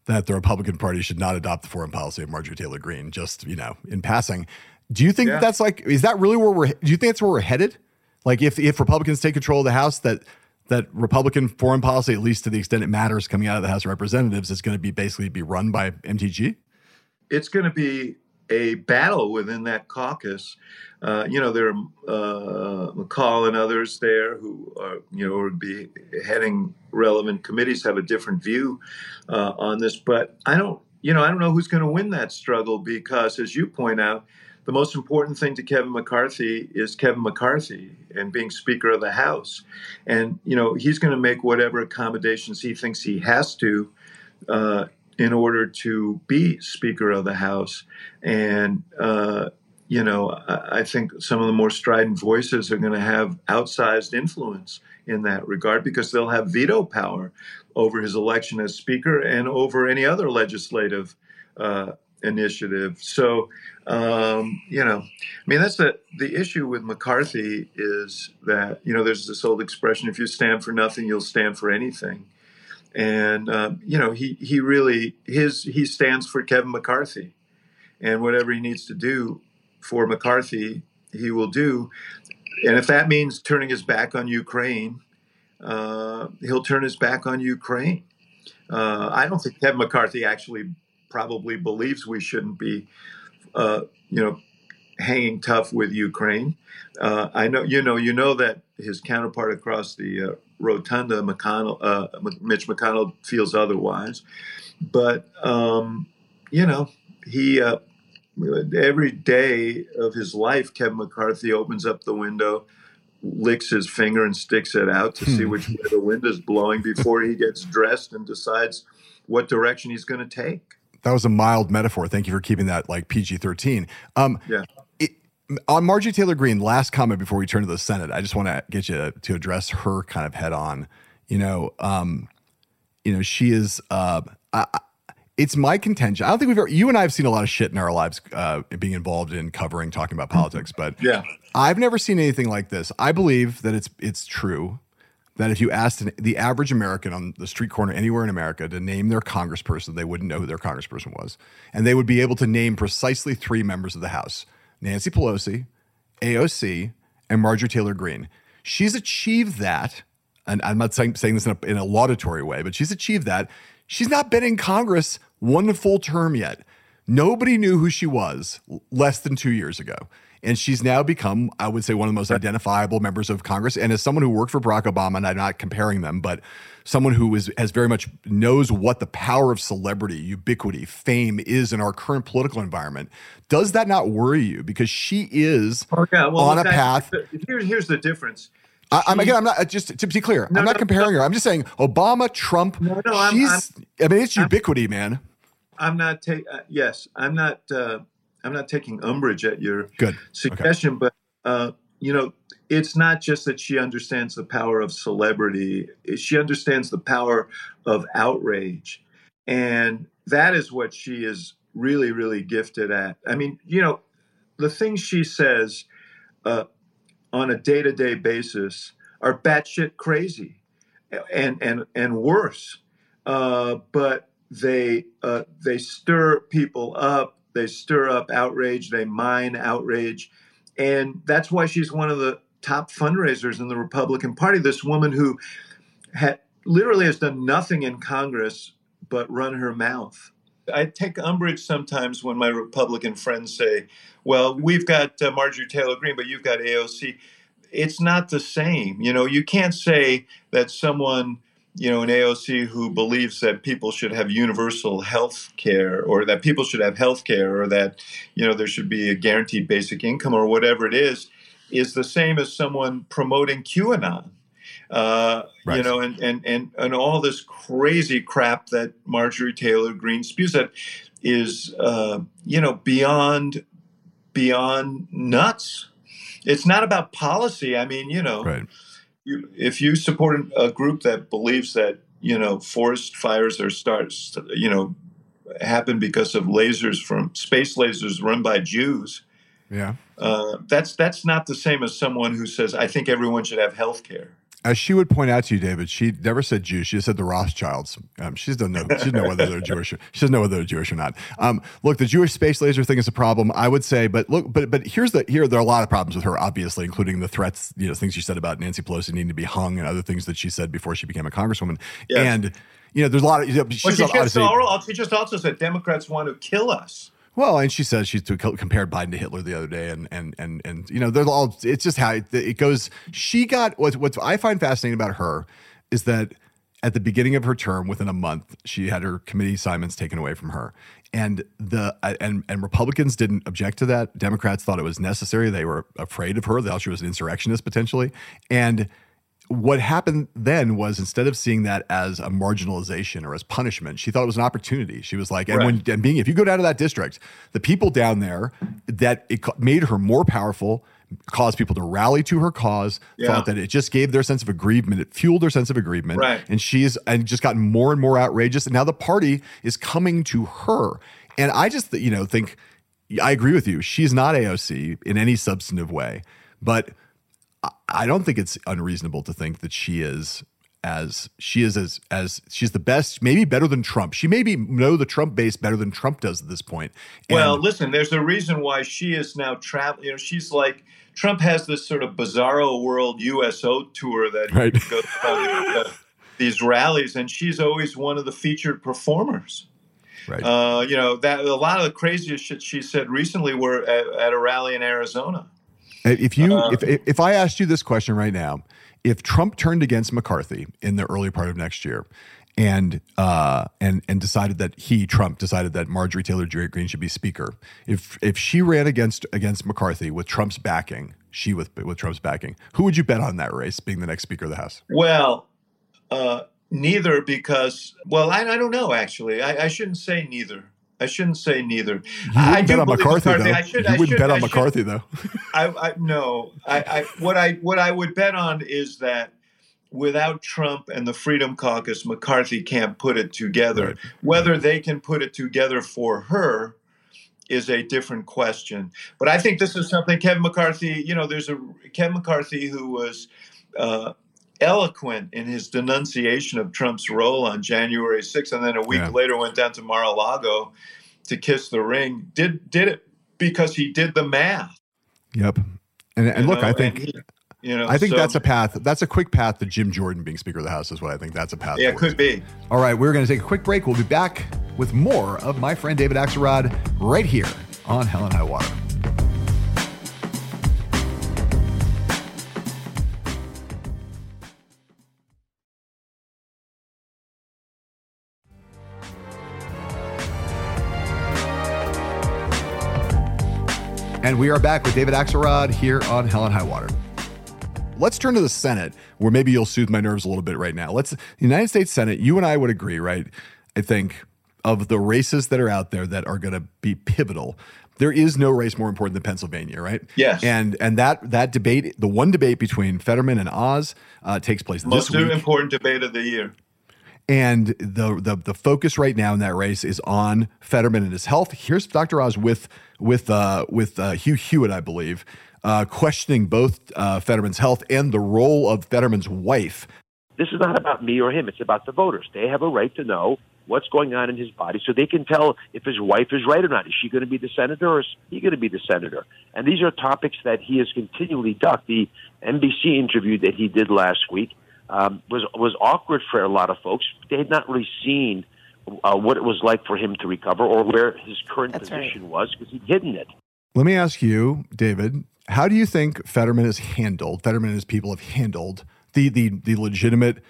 that the Republican Party should not adopt the foreign policy of Marjorie Taylor Greene, just, you know, in passing. Do you think yeah. that's like is that really where we're do you think that's where we're headed? Like if if Republicans take control of the House that that Republican foreign policy, at least to the extent it matters coming out of the House of Representatives, is going to be basically be run by MTG? It's going to be a battle within that caucus. Uh, you know, there are uh, McCaul and others there who are, you know, would be heading relevant committees, have a different view uh, on this. But I don't, you know, I don't know who's going to win that struggle because, as you point out, the most important thing to Kevin McCarthy is Kevin McCarthy and being Speaker of the House. And, you know, he's going to make whatever accommodations he thinks he has to uh, in order to be Speaker of the House. And, uh, you know, I, think some of the more strident voices are going to have outsized influence in that regard because they'll have veto power over his election as Speaker and over any other legislative uh, initiative. So, um, you know, I mean, that's the the issue with McCarthy is that you know there's this old expression: if you stand for nothing, you'll stand for anything. And uh, you know, he he really his he stands for Kevin McCarthy, and whatever he needs to do for McCarthy, he will do. And if that means turning his back on Ukraine, uh, he'll turn his back on Ukraine. Uh, I don't think Kevin McCarthy actually probably believes we shouldn't be, uh, you know, hanging tough with Ukraine. Uh, I know, you know, you know that his counterpart across the uh, rotunda, McConnell, uh, Mitch McConnell, feels otherwise. But um, you know, he uh, every day of his life, Kevin McCarthy opens up the window. Licks his finger and sticks it out to see hmm. which way the wind is blowing before he gets dressed and decides what direction he's going to take that was a mild metaphor. Thank you for keeping that like PG thirteen. Um, yeah. It, on Marjorie Taylor Greene, last comment before we turn to the Senate, I just want to get you to address her kind of head on. You know, um, you know, she is. Uh, I, it's my contention. I don't think we've ever, you and I have seen a lot of shit in our lives uh, being involved in covering, talking about politics, but yeah, I've never seen anything like this. I believe that it's it's true that if you asked an, the average American on the street corner anywhere in America to name their congressperson, they wouldn't know who their congressperson was. And they would be able to name precisely three members of the House Nancy Pelosi, AOC, and Marjorie Taylor Greene. She's achieved that. And I'm not saying, saying this in a, in a laudatory way, but she's achieved that. She's not been in Congress one full term yet. Nobody knew who she was less than two years ago. And she's now become, I would say, one of the most identifiable members of Congress. And as someone who worked for Barack Obama, and I'm not comparing them, but someone who is has very much knows what the power of celebrity, ubiquity, fame is in our current political environment. Does that not worry you? Because she is oh, yeah. well, on a path. Here's here's the difference. I, am again. I'm not just to be clear. No, I'm not no, comparing no. her. I'm just saying Obama, Trump. No, no, she's. I'm, I'm, i mean, it's ubiquity, I'm, man. I'm not taking. Uh, yes, I'm not. Uh, I'm not taking umbrage at your Good. suggestion, okay. but uh, you know, it's not just that she understands the power of celebrity. She understands the power of outrage, and that is what she is really, really gifted at. I mean, you know, the things she says uh, on a day-to-day basis are batshit crazy, and and and worse. Uh, but they uh, they stir people up they stir up outrage they mine outrage and that's why she's one of the top fundraisers in the republican party this woman who literally has done nothing in congress but run her mouth I take umbrage sometimes when my Republican friends say, "Well, we've got uh, Marjorie Taylor Greene, but you've got AOC." It's not the same. You know, you can't say that someone you know, an AOC who believes that people should have universal health care or that people should have health care or that, you know, there should be a guaranteed basic income or whatever it is, is the same as someone promoting QAnon. Uh, right. You know, and, and, and, and all this crazy crap that Marjorie Taylor Greene spews that is, uh, you know, beyond beyond nuts. It's not about policy. I mean, you know, right if you support a group that believes that you know forest fires are starts you know happen because of lasers from space lasers run by Jews. Yeah, uh, that's that's not the same as someone who says I think everyone should have health care as she would point out to you, David, she never said Jews. She just said the Rothschilds. Um, she doesn't know. She doesn't know whether they're Jewish. Or, she doesn't know whether they're Jewish or not. Um, look, the Jewish space laser thing is a problem. I would say, but look, but but here's the here there are a lot of problems with her, obviously, including the threats. You know, things she said about Nancy Pelosi needing to be hung, and other things that she said before she became a congresswoman. Yes. And you know, there's a lot of. You know, she's well, she, just, she just also said Democrats want to kill us. Well, and she says she's compared Biden to Hitler the other day, and and and and you know, they're all. It's just how it, goes. She got what what I find fascinating about her is that at the beginning of her term, within a month, she had her committee assignments taken away from her, and the and and Republicans didn't object to that. Democrats thought it was necessary. They were afraid of her. They thought she was an insurrectionist potentially, and what happened then was instead of seeing that as a marginalization or as punishment, she thought it was an opportunity. She was like, and when and being if you go down to that district, the people down there that it made her more powerful, caused people to rally to her cause, yeah. thought that it just gave their sense of aggrievement, it fueled their sense of aggrievement, right. and she's and just gotten more and more outrageous. And now the party is coming to her, and I just you know think I agree with you. She's not AOC in any substantive way, but I don't think it's unreasonable to think that she is as she is as as she's the best, maybe better than Trump. She maybe know the Trump base better than Trump does at this point. And well, listen, there's a reason why she is now traveling. You know, she's like Trump has this sort of bizarro world USO tour that right. goes to these rallies, and she's always one of the featured performers. Right. Uh, you know that a lot of the craziest shit she said recently were at, at a rally in Arizona. If you uh, if if I asked you this question right now, if Trump turned against McCarthy in the early part of next year, and uh, and and decided that he Trump decided that Marjorie Taylor Greene should be Speaker, if if she ran against against McCarthy with Trump's backing, she with with Trump's backing, who would you bet on that race being the next Speaker of the House? Well. Uh, neither because well I, I don't know actually I, I shouldn't say neither I shouldn't say neither. You I bet on McCarthy, McCarthy, though. I should, you I wouldn't should, bet on I McCarthy, should, though. I, I no. I, I what I what I would bet on is that without Trump and the Freedom Caucus, McCarthy can't put it together. Right. Whether they can put it together for her is a different question. But I think this is something Kevin McCarthy. You know, there's a Kevin McCarthy who was. Uh, eloquent in his denunciation of Trump's role on January 6th, and then a week Yeah. later went down to Mar-a-Lago to kiss the ring. Did did it because he did the math. Yep. And, and look, know, I think he- you know, I think so- that's a path. That's a quick path to Jim Jordan being Speaker of the House. Is what I think. That's a path. yeah, it could be. All right, we're going to take a quick break. We'll be back with more of my friend David Axelrod right here on Hell and High Water. And we are back with David Axelrod here on Hell and High Water. Let's turn to the Senate, where maybe you'll soothe my nerves a little bit right now. Let's the United States Senate. You and I would agree, right? I think of the races that are out there that are going to be pivotal. There is no race more important than Pennsylvania, right? Yes. And and that that debate, the one debate between Fetterman and Oz, uh, takes place Most this week. Most important debate of the year. And the, the the focus right now in that race is on Fetterman and his health. Here's Dr. Oz with with uh, with uh, Hugh Hewitt, I believe, uh, questioning both uh, Fetterman's health and the role of Fetterman's wife. This is not about me or him. It's about the voters. They have a right to know what's going on in his body so they can tell if his wife is right or not. Is she going to be the senator or is he going to be the senator? And these are topics that he has continually ducked. The NBC interview that he did last week um, was was awkward for a lot of folks. They had not really seen uh, what it was like for him to recover or where his current That's right. position was because he'd hidden it. Let me ask you, David, how do you think Fetterman has handled, Fetterman and his people have handled the the the legitimate,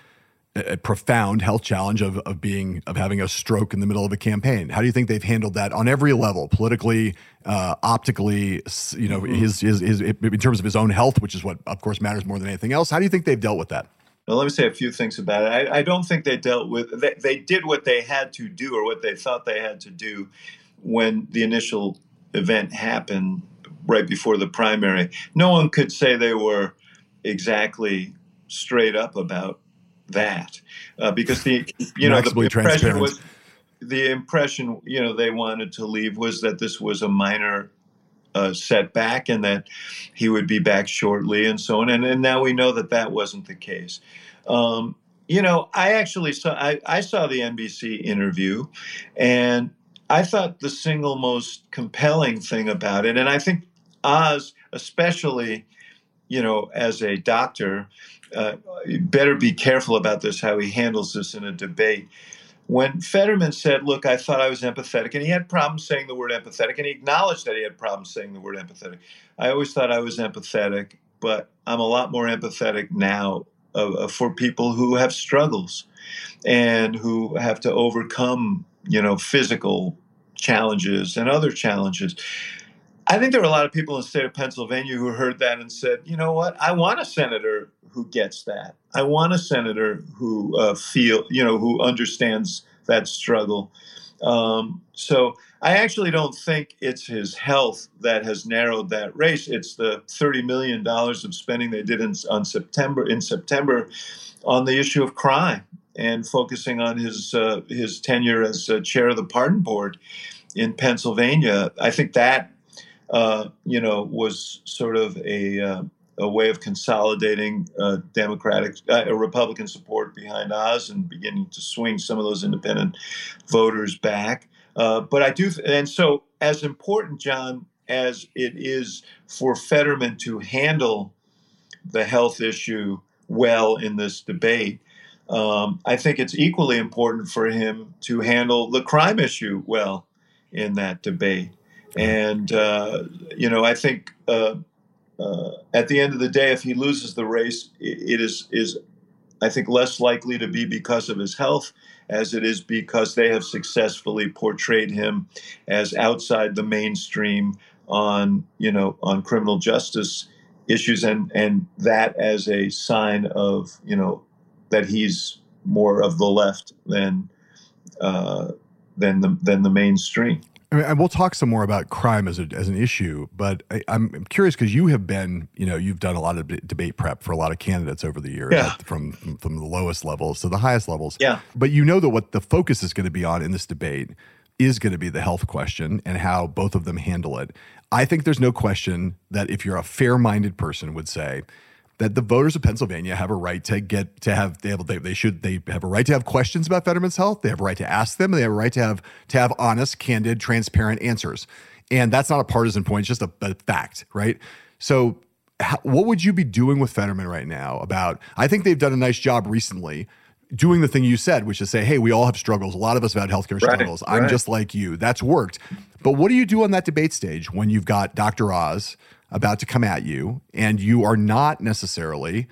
uh, profound health challenge of of being of having a stroke in the middle of a campaign? How do you think they've handled that on every level, politically, uh, optically, you know, his, his his in terms of his own health, which is what of course matters more than anything else. How do you think they've dealt with that? Well, let me say a few things about it. I, I don't think they dealt with. They, they did what they had to do, or what they thought they had to do, when the initial event happened right before the primary. No one could say they were exactly straight up about that, uh, because the you know the impression was the impression you know they wanted to leave was that this was a minor uh, setback and that he would be back shortly and so on. And, and now we know that that wasn't the case. Um, you know, I actually saw I, I saw the NBC interview, and I thought the single most compelling thing about it, and I think Oz, especially, you know, as a doctor, uh, better be careful about this how he handles this in a debate when Fetterman said, Look, I thought I was empathetic, and he had problems saying the word empathetic, and he acknowledged that he had problems saying the word empathetic. I always thought I was empathetic, but I'm a lot more empathetic now uh, for people who have struggles and who have to overcome, you know, physical challenges and other challenges. I think there were a lot of people in the state of Pennsylvania who heard that and said, you know what, I want a senator who gets that. I want a senator who uh, feel, you know, who understands that struggle. Um, so I actually don't think it's his health that has narrowed that race. It's the thirty million dollars of spending they did in, on September in September on the issue of crime and focusing on his uh, his tenure as uh, chair of the pardon board in Pennsylvania. I think that you know was sort of a uh, a way of consolidating uh, Democratic, uh, Republican support behind Oz and beginning to swing some of those independent voters back. Uh, but I do, and so as important, John, as it is for Fetterman to handle the health issue well in this debate, um, I think it's equally important for him to handle the crime issue well in that debate. And, uh, you know, I think uh, uh, at the end of the day, if he loses the race, it, is, is, I think, less likely to be because of his health as it is because they have successfully portrayed him as outside the mainstream on, you know, on criminal justice issues and, and that as a sign of, you know, that he's more of the left than uh, than the than the mainstream. I mean, and we'll talk some more about crime as, a, as an issue, but I, I'm curious because you have been, you know, you've done a lot of d- debate prep for a lot of candidates over the years, Yeah. from from the lowest levels to the highest levels. Yeah. But you know that what the focus is going to be on in this debate is going to be the health question and how both of them handle it. I think there's no question that if you're a fair-minded person would say that the voters of Pennsylvania have a right to get to have they have they, they should they have a right to have questions about Fetterman's health. They have a right to ask them. They have a right to have to have honest, candid, transparent answers. And that's not a partisan point; it's just a, a fact, right? So, how, what would you be doing with Fetterman right now? About I think they've done a nice job recently doing the thing you said, which is say, hey, we all have struggles. A lot of us have had healthcare right, struggles. I'm right. just like you. That's worked. But what do you do on that debate stage when you've got Dr. Oz? About to come at you, and you are not necessarily.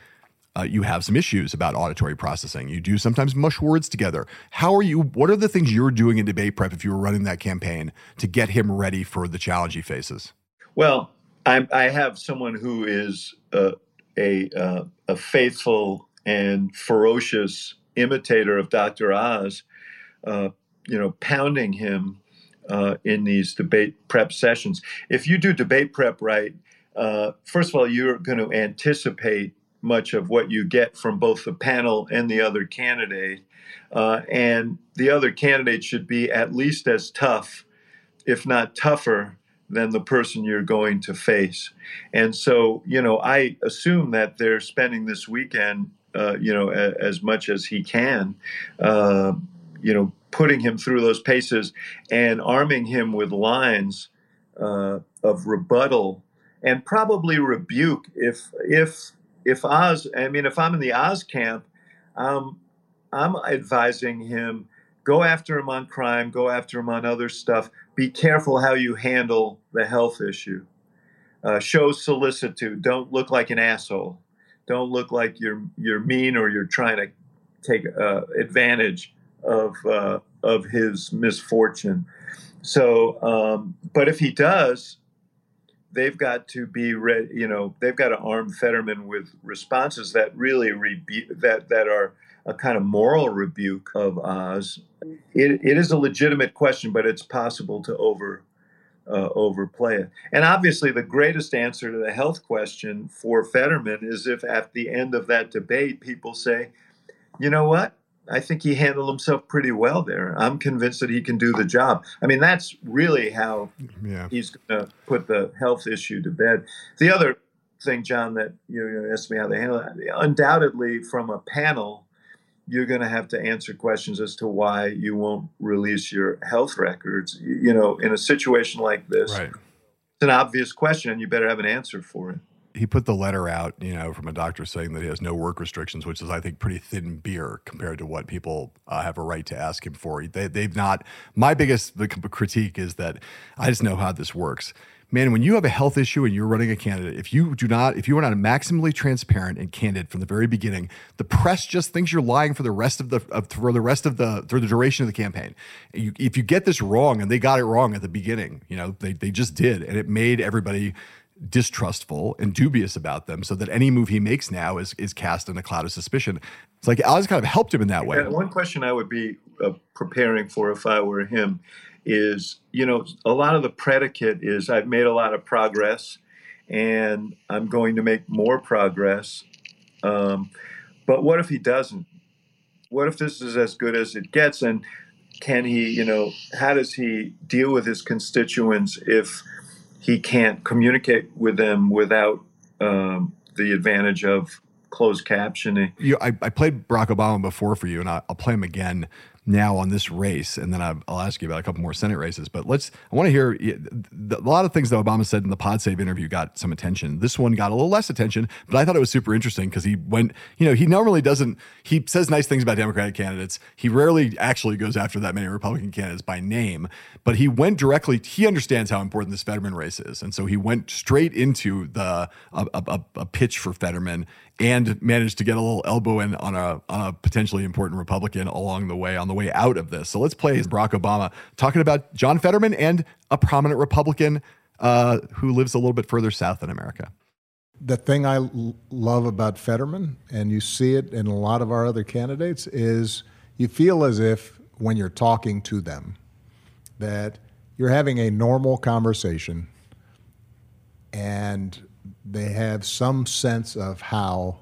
Uh, you have some issues about auditory processing. You do sometimes mush words together. How are you? What are the things you're doing in debate prep if you were running that campaign to get him ready for the challenge he faces? Well, I'm, i have someone who is uh, a uh, a faithful and ferocious imitator of Dr. Oz. Uh, you know, pounding him uh, in these debate prep sessions. If you do debate prep right, uh, first of all, you're going to anticipate much of what you get from both the panel and the other candidate. Uh, and the other candidate should be at least as tough, if not tougher, than the person you're going to face. And so, you know, I assume that they're spending this weekend, uh, you know, a, as much as he can, uh, you know, putting him through those paces and arming him with lines uh, of rebuttal and probably rebuke if if if Oz. I mean, if I'm in the Oz camp, um, I'm advising him go after him on crime, go after him on other stuff. Be careful how you handle the health issue. Uh, show solicitude. Don't look like an asshole. Don't look like you're you're mean or you're trying to take uh, advantage of uh, of his misfortune. So, um, but if he does, they've got to be ready. You know, they've got to arm Fetterman with responses that really rebu- that that are a kind of moral rebuke of Oz. It, it is a legitimate question, but it's possible to over uh, overplay it. And obviously, the greatest answer to the health question for Fetterman is if at the end of that debate, people say, you know what? I think he handled himself pretty well there. I'm convinced that he can do the job. I mean, that's really how yeah. he's going to put the health issue to bed. The other thing, John, that you asked me how they handle it, undoubtedly from a panel, you're going to have to answer questions as to why you won't release your health records. You know, in a situation like this, right. it's an obvious question, and you better have an answer for it he put the letter out, you know, from a doctor saying that he has no work restrictions, which is, I think, pretty thin beer compared to what people uh, have a right to ask him for. They, they've not. My biggest critique is that I just know how this works. Man, when you have a health issue and you're running a candidate, if you do not, if you are not maximally transparent and candid from the very beginning, the press just thinks you're lying for the rest of the of, for the rest of the for the duration of the campaign. You, if you get this wrong, and they got it wrong at the beginning, you know, they they just did, and it made everybody distrustful and dubious about them so that any move he makes now is is cast in a cloud of suspicion. It's like Alex kind of helped him in that way. one question I would be uh, preparing for if I were him is, you know, a lot of the predicate is I've made a lot of progress and I'm going to make more progress. Um, but what if he doesn't? What if this is as good as it gets? And can he, you know, how does he deal with his constituents if he can't communicate with them without um, the advantage of closed captioning. You, I, I, played Barack Obama before for you, and I, will play him again now on this race, and then I'll ask you about a couple more Senate races. But let's, I want to hear a lot of things that Obama said in the Pod Save interview got some attention. This one got a little less attention, but I thought it was super interesting because he went, you know, he normally doesn't, he says nice things about Democratic candidates. He rarely actually goes after that many Republican candidates by name, but he went directly, he understands how important this Fetterman race is. And so he went straight into the, a, a, a pitch for Fetterman and managed to get a little elbow in on a on a potentially important Republican along the way on the way out of this. So let's play Barack Obama talking about John Fetterman and a prominent Republican uh, who lives a little bit further south in America. The thing I l- love about Fetterman, and you see it in a lot of our other candidates, is you feel as if when you're talking to them that you're having a normal conversation and they have some sense of how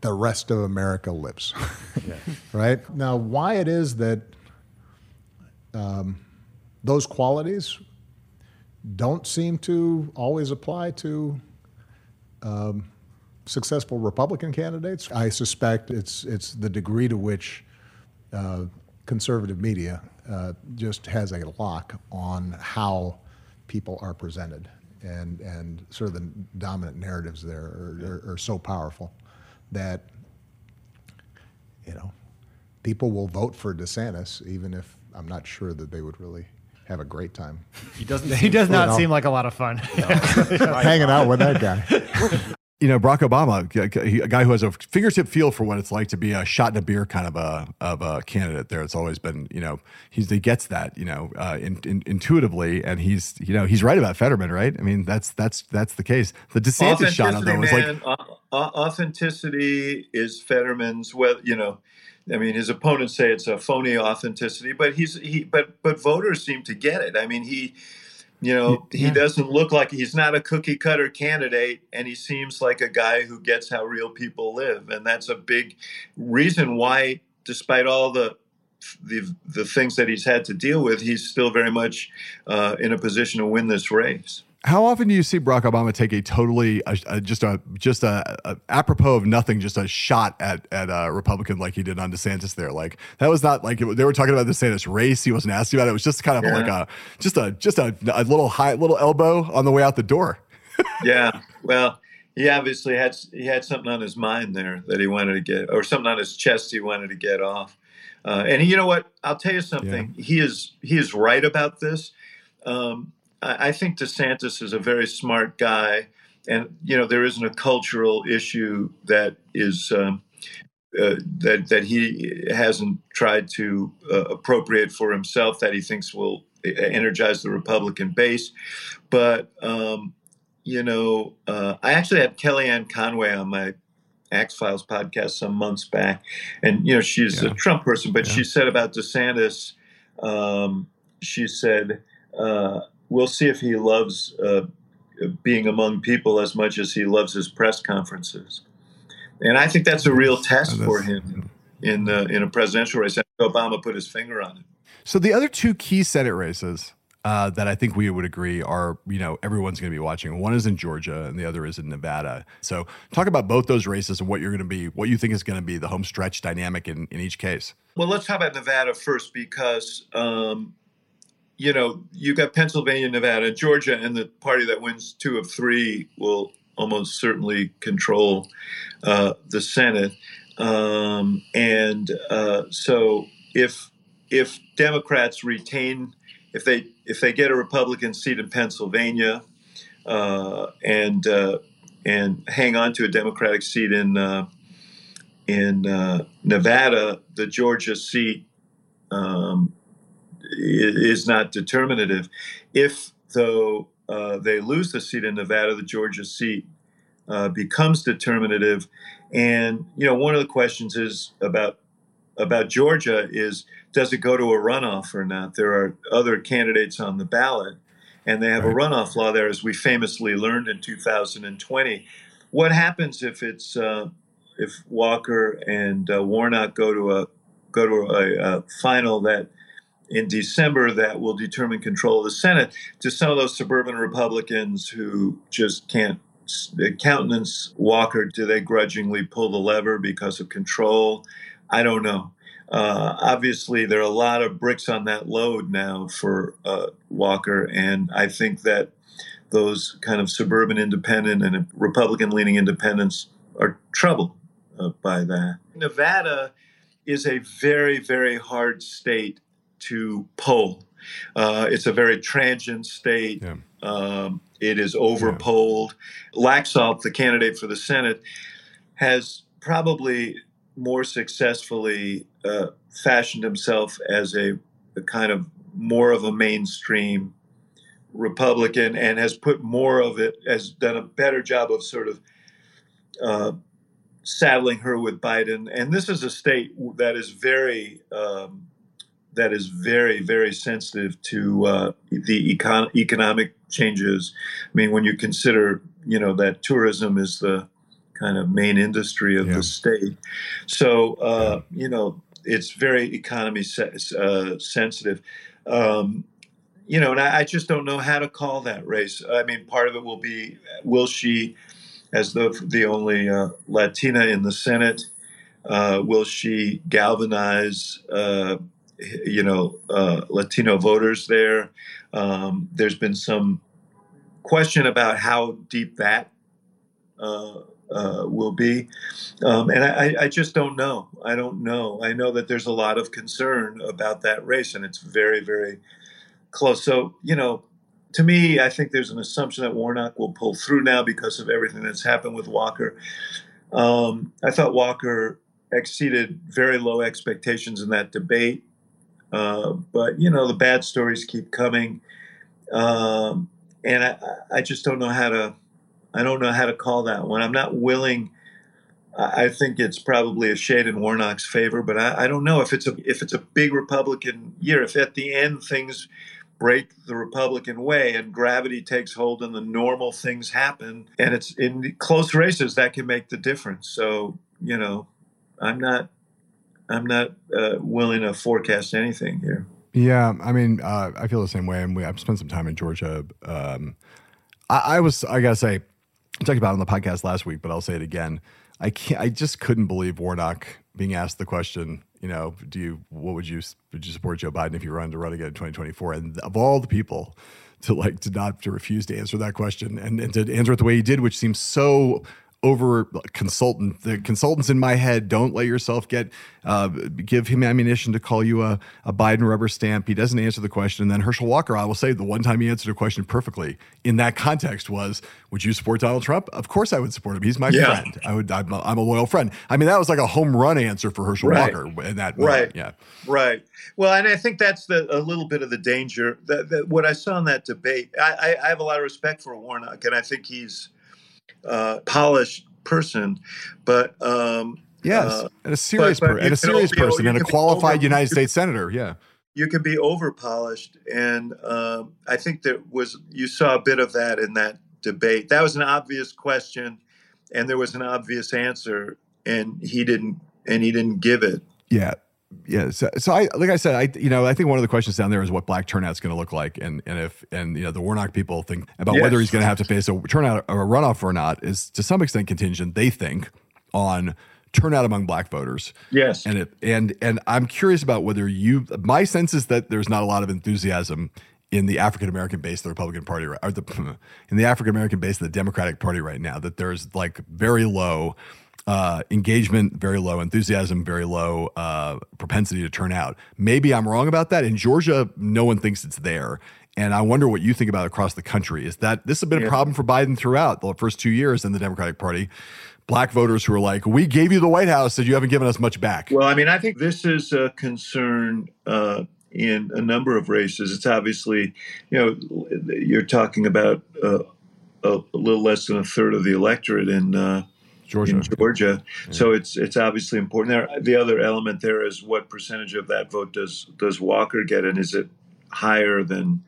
the rest of America lives. yeah. Right? Now, why it is that um, those qualities don't seem to always apply to um, successful Republican candidates. I suspect it's it's the degree to which uh, conservative media uh, just has a lock on how people are presented, and and sort of the dominant narratives there are, are, are so powerful that you know people will vote for DeSantis even if I'm not sure that they would really have a great time. He doesn't. He does not seem like a lot of fun. Hanging out with that guy. you know, Barack Obama, a guy who has a fingertip feel for what it's like to be a shot in a beer kind of a of a candidate. There, it's always been, you know, he's he gets that, you know, uh, in, in, intuitively, and he's, you know, he's right about Fetterman, right? I mean, that's that's that's the case. The DeSantis shot on them was man, like authenticity is Fetterman's. Well, you know, I mean, his opponents say it's a phony authenticity, but he's he, but but voters seem to get it. I mean, he you know, yeah. he doesn't look like he's not a cookie cutter candidate, and he seems like a guy who gets how real people live, and that's a big reason why, despite all the the the things that he's had to deal with, he's still very much uh, in a position to win this race. How often do you see Barack Obama take a totally a, a, just a just a, a, apropos of nothing, just a shot at at a Republican like he did on DeSantis there? Like that was not like they were talking about the DeSantis race. He wasn't asking about it. It was just kind of yeah. like a just a just a, a little high little elbow on the way out the door. yeah, well, he obviously had he had something on his mind there that he wanted to get, or something on his chest he wanted to get off. Uh, and you know what? I'll tell you something. Yeah. He is he is right about this. Um, I think DeSantis is a very smart guy, and you know there isn't a cultural issue that is um, uh, that that he hasn't tried to uh, appropriate for himself that he thinks will energize the Republican base. But um, you know, uh, I actually had Kellyanne Conway on my Axe Files podcast some months back, and you know she's yeah. a Trump person, but yeah. she said about DeSantis, um, she said. Uh, we'll see if he loves uh, being among people as much as he loves his press conferences. And I think that's a real test for him in the, in a presidential race. Obama put his finger on it. So the other two key Senate races uh, that I think we would agree are, you know, everyone's going to be watching. One is in Georgia and the other is in Nevada. So talk about both those races and what you're going to be, what you think is going to be the home stretch dynamic in, in each case. Well, let's talk about Nevada first because um, you know, you've got Pennsylvania, Nevada, Georgia, and the party that wins two of three will almost certainly control uh, the Senate. Um, and uh, so, if if Democrats retain, if they if they get a Republican seat in Pennsylvania, uh, and uh, and hang on to a Democratic seat in uh, in uh, Nevada, the Georgia seat um, is not determinative. If, though, uh, they lose the seat in Nevada, the Georgia seat uh, becomes determinative. And you know, one of the questions is about about Georgia is does it go to a runoff or not? There are other candidates on the ballot, and they have right. a runoff law there, as we famously learned in 2020. What happens if it's uh, if Walker and uh, Warnock go to a go to a, a final that in December that will determine control of the Senate to some of those suburban Republicans who just can't countenance Walker. Do they grudgingly pull the lever because of control? I don't know. Uh, obviously, there are a lot of bricks on that load now for uh, Walker, and I think that those kind of suburban independent and Republican leaning independents are troubled uh, by that. Nevada is a very, very hard state to poll. Uh, it's a very transient state. Yeah. Um, it is overpolled. Yeah. Laxalt, the candidate for the Senate, has probably more successfully uh, fashioned himself as a, a, kind of more of a mainstream Republican and has put more of it, has done a better job of sort of uh, saddling her with Biden. And this is a state that is very um, that is very, very sensitive to uh, the econ- economic changes. I mean, when you consider, you know, that tourism is the kind of main industry of yeah. the state, so uh, you know, it's very economy se- uh, sensitive. Um, you know, and I, I, just don't know how to call that race. I mean, part of it will be will she as the the only uh, Latina in the Senate? Uh, will she galvanize, uh, you know, uh, Latino voters there? Um, there's been some question about how deep that uh, uh, will be, um, and I, I, just don't know. I don't know. I know that there's a lot of concern about that race, and it's very, very close. So, you know, to me, I think there's an assumption that Warnock will pull through now because of everything that's happened with Walker. Um, I thought Walker exceeded very low expectations in that debate. Uh, but you know the bad stories keep coming, um, and I, I, just don't know how to. I don't know how to call that one. I'm not willing. I think it's probably a shade in Warnock's favor, but I, I don't know if it's a if it's a big Republican year. If at the end things break the Republican way and gravity takes hold and the normal things happen, and it's in close races that can make the difference. So you know, I'm not I'm not uh, willing to forecast anything here. Yeah, I mean, uh, I feel the same way. And we, I've spent some time in Georgia. Um, I, I, was, I gotta say, I talked about it on the podcast last week, but I'll say it again. I can't. I just couldn't believe Warnock being asked the question. You know, do you? What would you? Would you support Joe Biden if you run to run again in 2024? And of all the people to like to not to refuse to answer that question and, and to answer it the way he did, which seems so over consultant. The consultants in my head don't let yourself get uh, give him ammunition to call you a, a Biden rubber stamp. He doesn't answer the question. And then Herschel Walker, I will say, the one time he answered a question perfectly in that context was, "Would you support Donald Trump?" Of course, I would support him. He's my yeah. friend. I would. I'm a, I'm a loyal friend. I mean, that was like a home run answer for Herschel right. Walker in that right. Moment. Yeah, right. Well, and I think that's the, a little bit of the danger. That, that what I saw in that debate, I, I, I have a lot of respect for Warnock, and I think he's uh, polished person, but um, yes, uh, and a serious, but, but per- and a serious person, and a qualified over, United States senator. Yeah, you can be over polished, and um, I think there was you saw a bit of that in that debate. That was an obvious question, and there was an obvious answer, and he didn't, and he didn't give it. Yeah, yeah, so, so I like I said, I you know I think one of the questions down there is what black turnout's going to look like, and and if and you know the Warnock people think about yes. whether he's going to have to face a turnout or a runoff or not is to some extent contingent. They think on turnout among black voters. Yes, and it and and I'm curious about whether you. My sense is that there's not a lot of enthusiasm in the African American base of the Republican Party, or the in the African American base of the Democratic Party right now. That there's like very low uh, engagement very low, enthusiasm very low, uh, propensity to turn out. Maybe I'm wrong about that. In Georgia, no one thinks it's there. And I wonder what you think about across the country. Is that this has been yeah. a problem for Biden throughout the first two years in the Democratic Party? Black voters who are like, "We gave you the White House, and you haven't given us much back." Well, I mean, I think this is a concern uh, in a number of races. It's obviously, you know, you're talking about uh, a, a, little less than a third of the electorate in uh, Georgia. in Georgia. Yeah. So it's it's obviously important. There, the other element there is what percentage of that vote does does Walker get, and is it higher than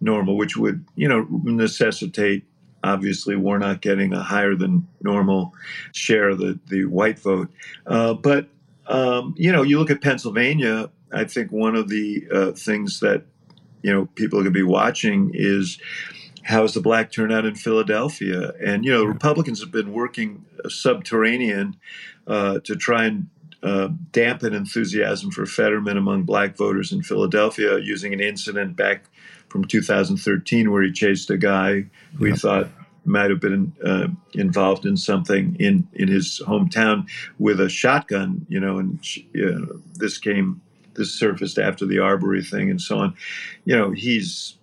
normal, which would you know necessitate obviously Warnock getting a higher than normal share of the the white vote. Uh, but um, you know, you look at Pennsylvania. I think one of the uh, things that you know people are going to be watching is how's the black turnout in Philadelphia? And you know, Republicans have been working subterranean uh, to try and uh, dampen enthusiasm for Fetterman among black voters in Philadelphia using an incident back from 2013 where he chased a guy who he thought might have been uh, involved in something in, in his hometown with a shotgun, you know, and this came, this surfaced after the Arbery thing and so on. You know, he's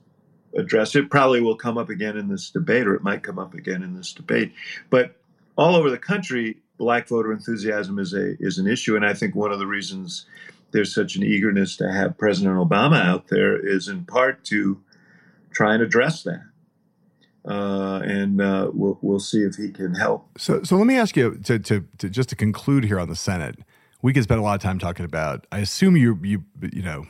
address. It probably will come up again in this debate, or it might come up again in this debate. But all over the country, black voter enthusiasm is a is an issue, and I think one of the reasons there's such an eagerness to have President Obama out there is in part to try and address that. Uh, and uh, we'll we'll see if he can help. So, so let me ask you to, to, to just to conclude here on the Senate. We could spend a lot of time talking about. I assume you you you know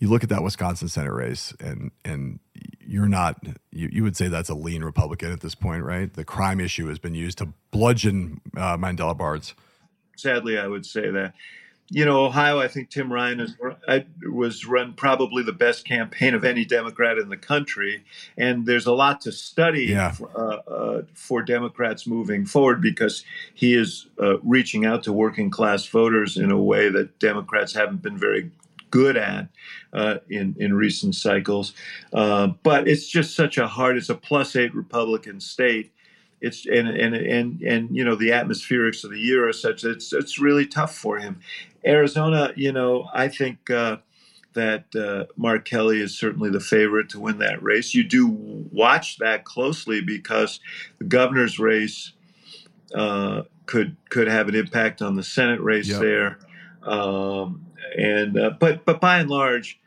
you look at that Wisconsin Senate race, and and you're not you, you would say that's a lean Republican at this point, right? The crime issue has been used to bludgeon uh, Mandela Barnes. Sadly, I would say that. you know, Ohio, I think Tim Ryan is, was run probably the best campaign of any Democrat in the country. And there's a lot to study yeah. for, uh, uh, for, Democrats moving forward because he is uh, reaching out to working class voters in a way that Democrats haven't been very good at uh, in in recent cycles. Uh, but it's just such a hard. It's a plus eight Republican state. It's and and and and you know the atmospherics of the year are such that it's it's really tough for him. Arizona, you know, I think. Uh, that uh, Mark Kelly is certainly the favorite to win that race. You do watch that closely because the governor's race uh, could could have an impact on the Senate race yep. there. Um, and uh, but but by and large,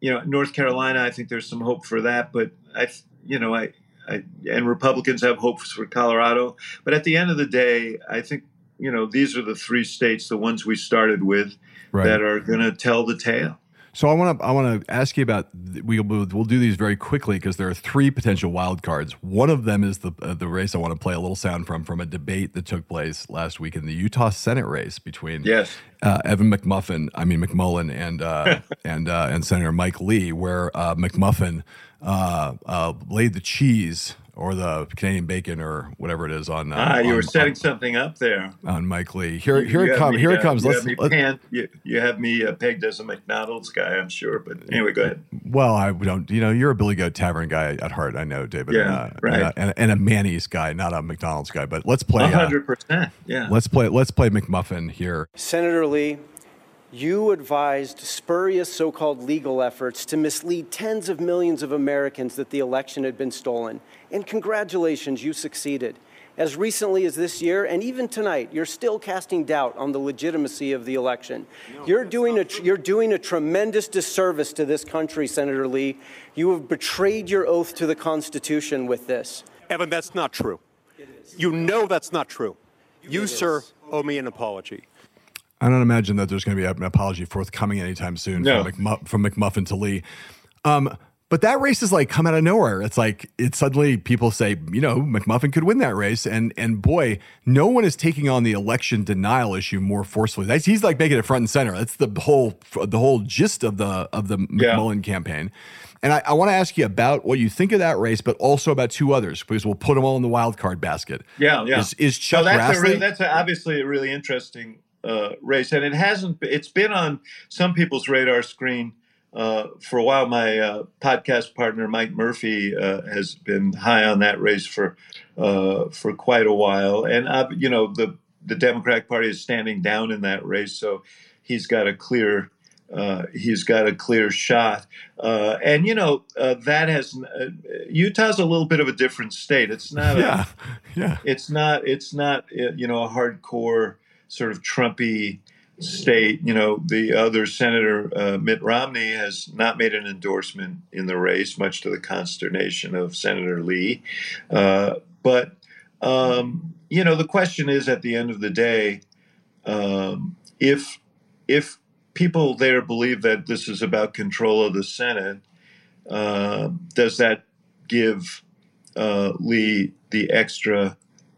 you know, North Carolina, I think there's some hope for that. But I, you know, I, I and Republicans have hopes for Colorado. But at the end of the day, I think you know these are the three states, the ones we started with, right. that are going to tell the tale. So I want to I want to ask you about we'll we'll do these very quickly because there are three potential wild cards. One of them is the uh, the race I want to play a little sound from from a debate that took place last week in the Utah Senate race between yes. Uh, Evan McMuffin, I mean McMullin, and uh, and uh, and Senator Mike Lee, where uh, McMuffin uh, laid the cheese or the Canadian bacon or whatever it is on. Uh, ah, you on, were setting on, something up there on Mike Lee. Here, here it comes. Here it comes. You let's. Have let, you, you, have me uh, pegged as a McDonald's guy, I'm sure. But anyway, go ahead. Well, I don't. You know, you're a Billy Goat Tavern guy at heart. I know, David. Yeah, and, uh, right. And, and, and, a Manny's guy, not a McDonald's guy. But let's play. Uh, hundred percent. Yeah. Let's play. Let's play McMuffin here. Senator Lee, you advised spurious so called legal efforts to mislead tens of millions of Americans that the election had been stolen. And congratulations, you succeeded. As recently as this year, and even tonight, you're still casting doubt on the legitimacy of the election. No, you're, doing a, you're doing a tremendous disservice to this country, Senator Lee. You have betrayed your oath to the Constitution with this. Evan, that's not true. You know that's not true. You, sir, owe me an apology. I don't imagine that there's going to be an apology forthcoming anytime soon no. from, McMuff- from McMuffin to Lee. Um, but that race is like come out of nowhere. It's like it suddenly people say, you know, McMuffin could win that race, and and boy, no one is taking on the election denial issue more forcefully. That's, he's like making it front and center. That's the whole the whole gist of the of the yeah. McMullin campaign. And I, I want to ask you about what you think of that race, but also about two others because we'll put them all in the wild card basket. Yeah, yeah. Is, is Chuck so that's that's a, obviously a really interesting uh, race, and it hasn't. It's been on some people's radar screen uh, for a while. My uh, podcast partner Mike Murphy uh, has been high on that race for uh, for quite a while, and you know the the Democratic Party is standing down in that race, so he's got a clear. Uh, he's got a clear shot, and you know that has Utah's a little bit of a different state. It's not, yeah, a, yeah. It's not, it's not, you know, a hardcore sort of Trumpy state. You know, the other senator, uh, Mitt Romney, has not made an endorsement in the race, much to the consternation of Senator Lee. Uh, but um, you know, the question is, at the end of the day, um, if if people there believe that this is about control of the Senate, uh, does that give uh, Lee the extra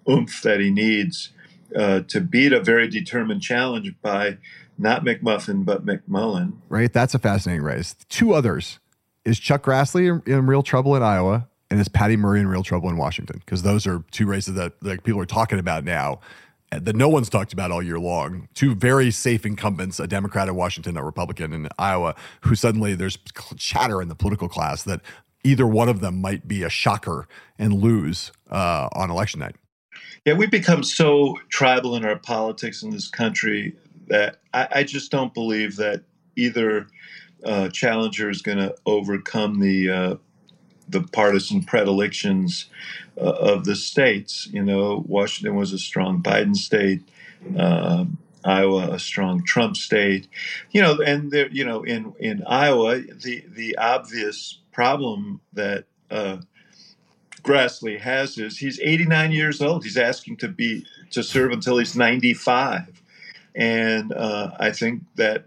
oomph that he needs uh, to beat a very determined challenge by not McMuffin but McMullin. Right, that's a fascinating race. Two others is Chuck Grassley in, in real trouble in Iowa, and is Patty Murray in real trouble in Washington? Because those are two races that people are talking about now that no one's talked about all year long. Two very safe incumbents, a Democrat in Washington, a Republican in Iowa, who suddenly there's chatter in the political class that either one of them might be a shocker and lose uh, on election night. Yeah, we've become so tribal in our politics in this country that I, I just don't believe that either uh, challenger is going to overcome the uh, the partisan predilections uh, of the states. You know, Washington was a strong Biden state. Um, Iowa, a strong Trump state, you know, and there, you know, in in Iowa, the the obvious problem that uh, Grassley has is he's 89 years old. He's asking to be to serve until he's 95, and uh, I think that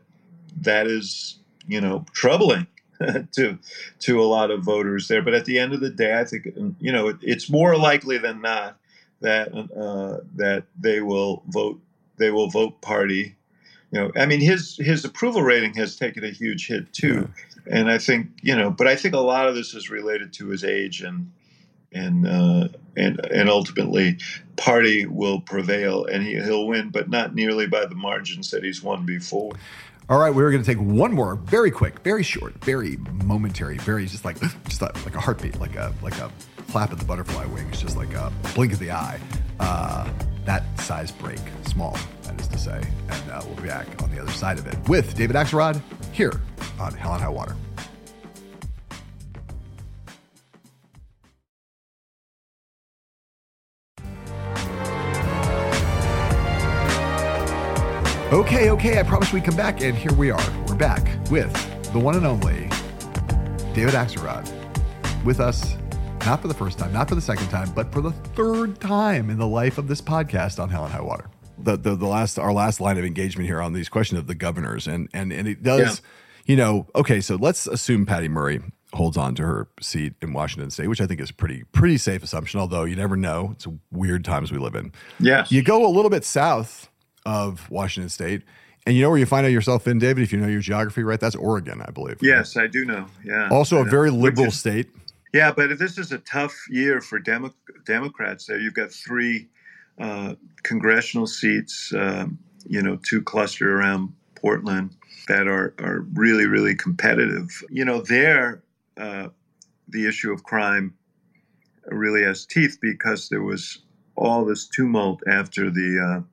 that is you know troubling to to a lot of voters there. But at the end of the day, I think you know it, it's more likely than not that uh, that they will vote they will vote party. You know, I mean, his his approval rating has taken a huge hit too, and I think you know, but I think a lot of this is related to his age and and uh, and and ultimately, party will prevail and he, he'll win, but not nearly by the margins that he's won before. All right, we're going to take one more, very quick, very short, very momentary, very just like just like a heartbeat, like a like a flap of the butterfly wings, just like a blink of the eye. Uh, that size break, small, that is to say, and uh, we'll be back on the other side of it with David Axelrod here on Hell and High Water. Okay, okay, I promised we'd come back, and here we are. We're back with the one and only David Axelrod with us, not for the first time, not for the second time, but for the third time in the life of this podcast on Hell and High Water. The, the, the last our last line of engagement here on these questions of the governors and and and it does yeah. you know okay so let's assume Patty Murray holds on to her seat in Washington State, which I think is pretty pretty safe assumption. Although you never know, it's weird times we live in. Yes, you go a little bit south of Washington State. And you know where you find out yourself in, David, if you know your geography, right? That's Oregon, I believe. Yes, I do know. Yeah. Also, a very liberal is, state. Yeah, but this is a tough year for Demo- Democrats there. You've got three uh, congressional seats, um, you know, two cluster around Portland that are, are really, really competitive. You know, there, uh, the issue of crime really has teeth because there was all this tumult after the uh,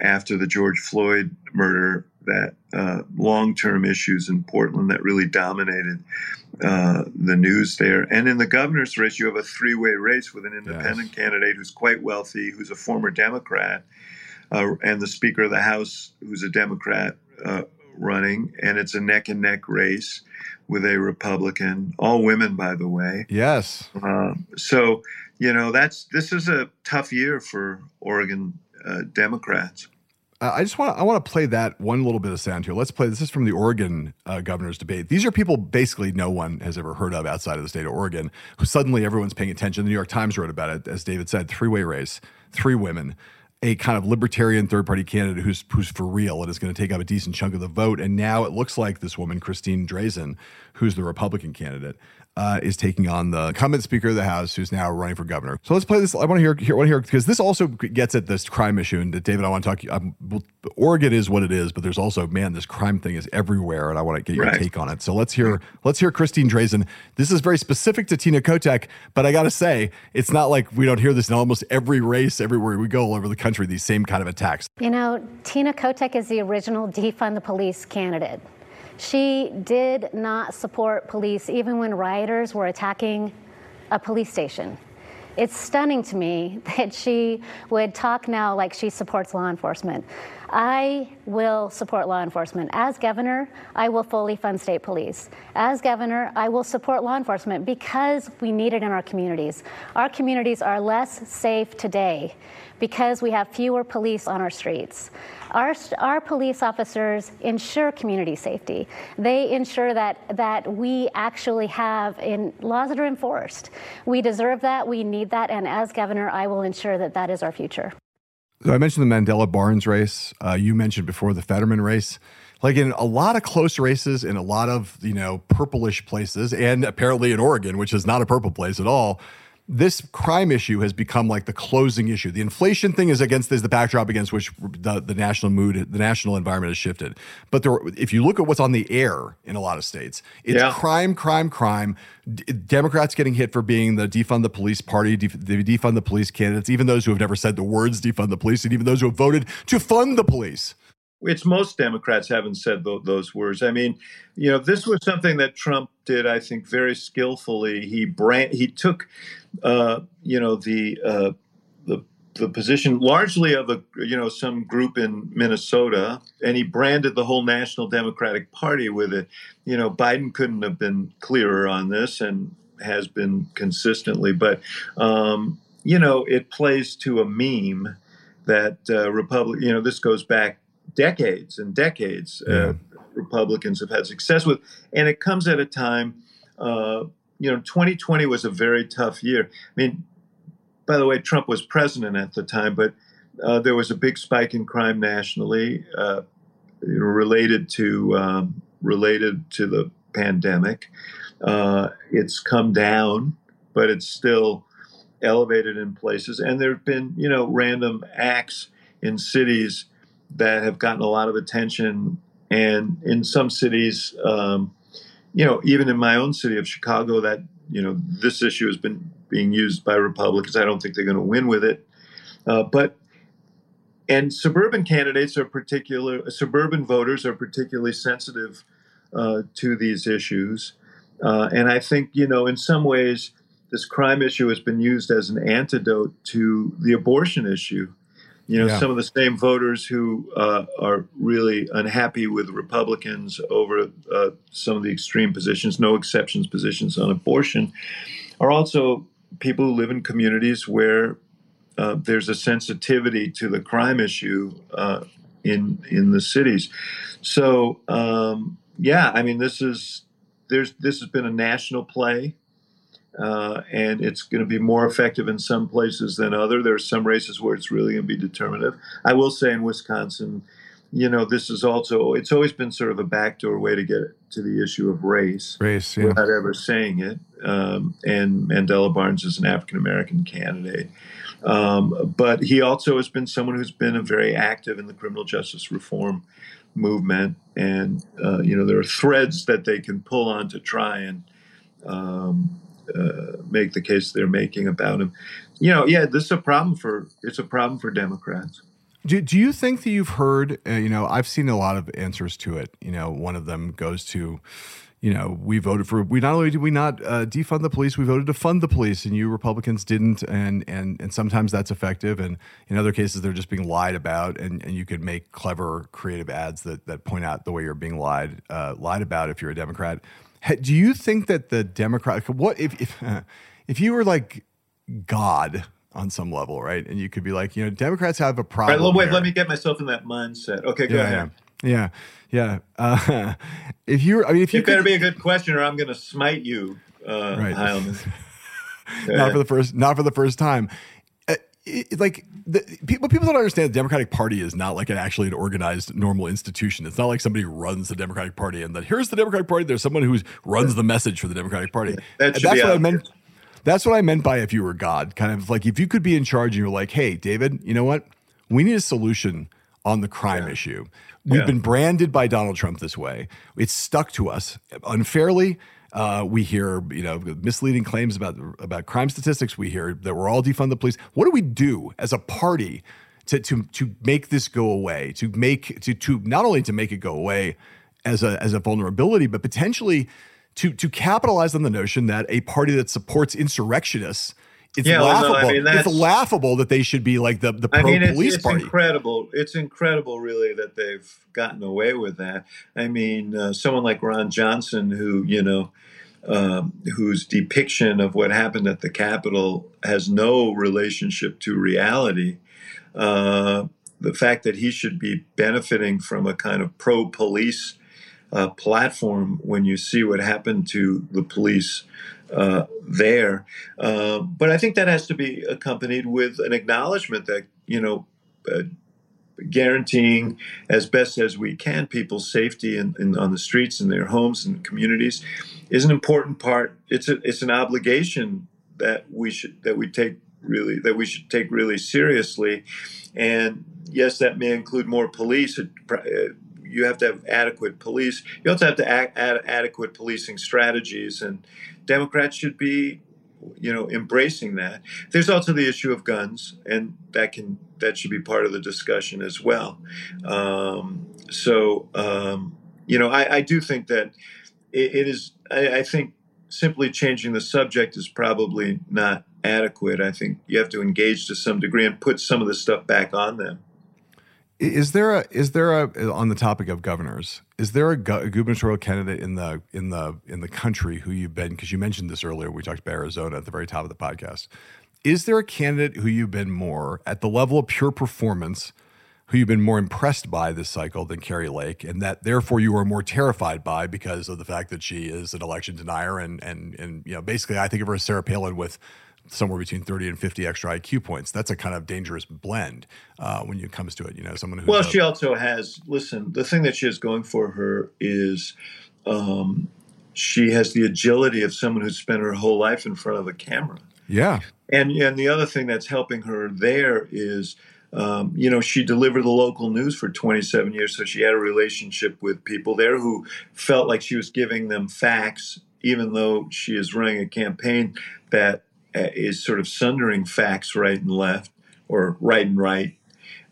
after the George Floyd murder that uh, long term issues in Portland that really dominated uh, the news there. And in the governor's race, you have a three way race with an independent yes. candidate who's quite wealthy, who's a former Democrat, uh, and the Speaker of the House, who's a Democrat uh, running. And it's a neck and neck race with a Republican, all women, by the way. Yes. Um, so, you know, that's this is a tough year for Oregon uh, Democrats. I just want to I want to play that one little bit of sound here. Let's play this is from the Oregon uh, governor's debate. These are people basically no one has ever heard of outside of the state of Oregon. Who suddenly everyone's paying attention. The New York Times wrote about it, as David said, three way race, three women, a kind of libertarian third party candidate who's who's for real and is going to take up a decent chunk of the vote. And now it looks like this woman, Christine Drazan, who's the Republican candidate, uh, is taking on the incumbent Speaker of the House, who's now running for governor. So let's play this. I want to hear, hear, want to hear because this also gets at this crime issue. And David, I want to talk. Um, Oregon is what it is, but there's also man, this crime thing is everywhere, and I want to get your right. take on it. So let's hear let's hear Christine Drazan. This is very specific to Tina Kotek, but I got to say, it's not like we don't hear this in almost every race, everywhere we go, all over the country. These same kind of attacks. You know, Tina Kotek is the original defund the police candidate. She did not support police even when rioters were attacking a police station. It's stunning to me that she would talk now like she supports law enforcement. I will support law enforcement. As governor, I will fully fund state police. As governor, I will support law enforcement because we need it in our communities. Our communities are less safe today because we have fewer police on our streets. Our, our police officers ensure community safety. They ensure that, that we actually have in laws that are enforced. We deserve that, we need that, and as governor, I will ensure that that is our future. So I mentioned the Mandela Barnes race. Uh, you mentioned before the Fetterman race. Like in a lot of close races in a lot of, you know, purplish places, and apparently in Oregon, which is not a purple place at all, this crime issue has become like the closing issue. The inflation thing is against is the backdrop against which the, the national mood, the national environment has shifted. But there, if you look at what's on the air in a lot of states, it's yeah. crime, crime, crime. D- Democrats getting hit for being the defund the police party, def- the defund the police candidates, even those who have never said the words defund the police, and even those who have voted to fund the police it's most Democrats haven't said th- those words. I mean, you know, this was something that Trump did, I think, very skillfully. He brand he took, uh, you know, the uh, the the position largely of a you know some group in Minnesota, and he branded the whole National Democratic Party with it. You know, Biden couldn't have been clearer on this, and has been consistently. But um, you know, it plays to a meme that uh, Republic. You know, this goes back decades and decades uh, yeah. Republicans have had success with, and it comes at a time. Uh, you know, 2020 was a very tough year. I mean, by the way, Trump was president at the time, but uh, there was a big spike in crime nationally. Uh, related to um, related to the pandemic. Uh, it's come down, but it's still elevated in places. And there have been, you know, random acts in cities that have gotten a lot of attention. And in some cities, um, you know, even in my own city of Chicago, that you know this issue has been being used by Republicans. I don't think they're going to win with it, uh, but and suburban candidates are particular. Suburban voters are particularly sensitive uh, to these issues, uh, and I think you know in some ways this crime issue has been used as an antidote to the abortion issue. You know, yeah. some of the same voters who uh, are really unhappy with Republicans over uh, some of the extreme positions, no exceptions positions on abortion, are also people who live in communities where uh, there's a sensitivity to the crime issue uh, in in the cities. So, um, yeah, I mean, this is there's this has been a national play. Uh, and it's going to be more effective in some places than other. There are some races where it's really going to be determinative. I will say in Wisconsin, you know, this is also it's always been sort of a backdoor way to get to the issue of race, race, yeah. without ever saying it. Um, and Mandela Barnes is an African American candidate, um, but he also has been someone who's been very active in the criminal justice reform movement, and uh, you know, there are threads that they can pull on to try and um, uh, make the case they're making about him. You know, yeah, this is a problem for it's a problem for Democrats. Do, do you think that you've heard? Uh, you know, I've seen a lot of answers to it. You know, one of them goes to, you know, we voted for. We not only did we not uh, defund the police, we voted to fund the police, and you Republicans didn't. And and and sometimes that's effective, and in other cases they're just being lied about, and, and you could make clever, creative ads that that point out the way you're being lied uh, lied about if you're a Democrat. Do you think that the Democrat what if if if you were like God on some level, right? And you could be like, you know, Democrats have a problem. Right, wait, let me get myself in that mindset. Okay, go yeah, ahead. Yeah, yeah. Uh, if you're, I mean, if you it could, better be a good question, or I'm going to smite you, uh, right. Not for the first, not for the first time it, like the, people people don't understand the Democratic Party is not like an actually an organized normal institution. It's not like somebody runs the Democratic Party and that here's the Democratic Party. There's someone who runs the message for the Democratic Party. That that's what I meant. That's what I meant by if you were God, kind of like if you could be in charge and you're like, hey, David, you know what? We need a solution on the crime yeah. issue. We've yeah. been branded by Donald Trump this way. It's stuck to us unfairly uh, we hear, you know, misleading claims about about crime statistics. We hear that we're all defund the police. What do we do as a party to to to make this go away? To make to to not only to make it go away as a as a vulnerability, but potentially to to capitalize on the notion that a party that supports insurrectionists it's yeah, laughable. Well, no, I mean, it's laughable that they should be like the the pro I mean, it's, police it's party. incredible. It's incredible, really, that they've gotten away with that. I mean, uh, someone like Ron Johnson, who you know, um, whose depiction of what happened at the Capitol has no relationship to reality. Uh, the fact that he should be benefiting from a kind of pro police uh, platform when you see what happened to the police uh, there. Uh, but I think that has to be accompanied with an acknowledgement that, you know, uh, guaranteeing as best as we can people's safety in, in, on the streets and their homes and communities is an important part. It's a, it's an obligation that we should that we take really that we should take really seriously. And yes, that may include more police. Uh, you have to have adequate police. You also have to add adequate policing strategies, and Democrats should be, you know, embracing that. There's also the issue of guns, and that can that should be part of the discussion as well. Um, so, um, you know, I, I, do think that it, it is. I, I think simply changing the subject is probably not adequate. I think you have to engage to some degree and put some of the stuff back on them. Is there a is there a on the topic of governors? Is there a, gu- a gubernatorial candidate in the in the in the country who you've been because you mentioned this earlier? We talked about Arizona at the very top of the podcast. Is there a candidate who you've been more at the level of pure performance, who you've been more impressed by this cycle than Kari Lake, and that therefore you are more terrified by because of the fact that she is an election denier and and and you know basically I think of her as Sarah Palin with somewhere between 30 and 50 extra IQ points. That's a kind of dangerous blend uh, when it comes to it. You know, someone who. Well, she also has, listen, the thing that she has going for her is um, she has the agility of someone who's spent her whole life in front of a camera. Yeah. And, and the other thing that's helping her there is. Um, you know, she delivered the local news for 27 years, so she had a relationship with people there who felt like she was giving them facts, even though she is running a campaign that is sort of sundering facts right and left or right and right.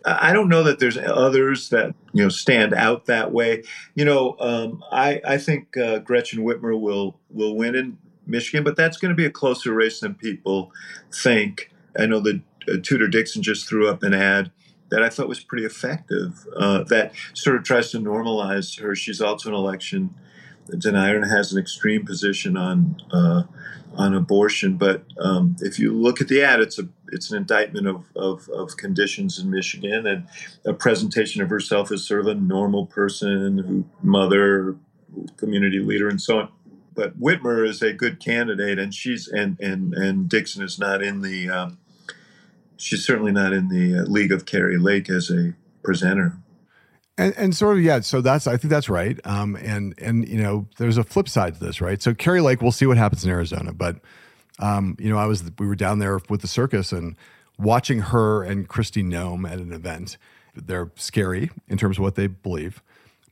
I don't know that there's others that you know stand out that way. You know, um, I I think uh, Gretchen Whitmer will will win in Michigan, but that's going to be a closer race than people think. I know that uh, Tudor Dixon just threw up an ad that I thought was pretty effective. Uh, that sort of tries to normalize her. She's also an election denier and has an extreme position on uh, on abortion. But um, if you look at the ad, it's a it's an indictment of, of, of conditions in Michigan and a presentation of herself as sort of a normal person, mother, community leader, and so on. But Whitmer is a good candidate, and she's and and and Dixon is not in the. Um, she's certainly not in the uh, league of Kari Lake as a presenter. And, and sort of yeah, so that's I think that's right. Um, and and you know, there's a flip side to this, right? So Kari Lake, we'll see what happens in Arizona, but um, you know, I was we were down there with the circus and watching her and Kristi Noem at an event. They're scary in terms of what they believe,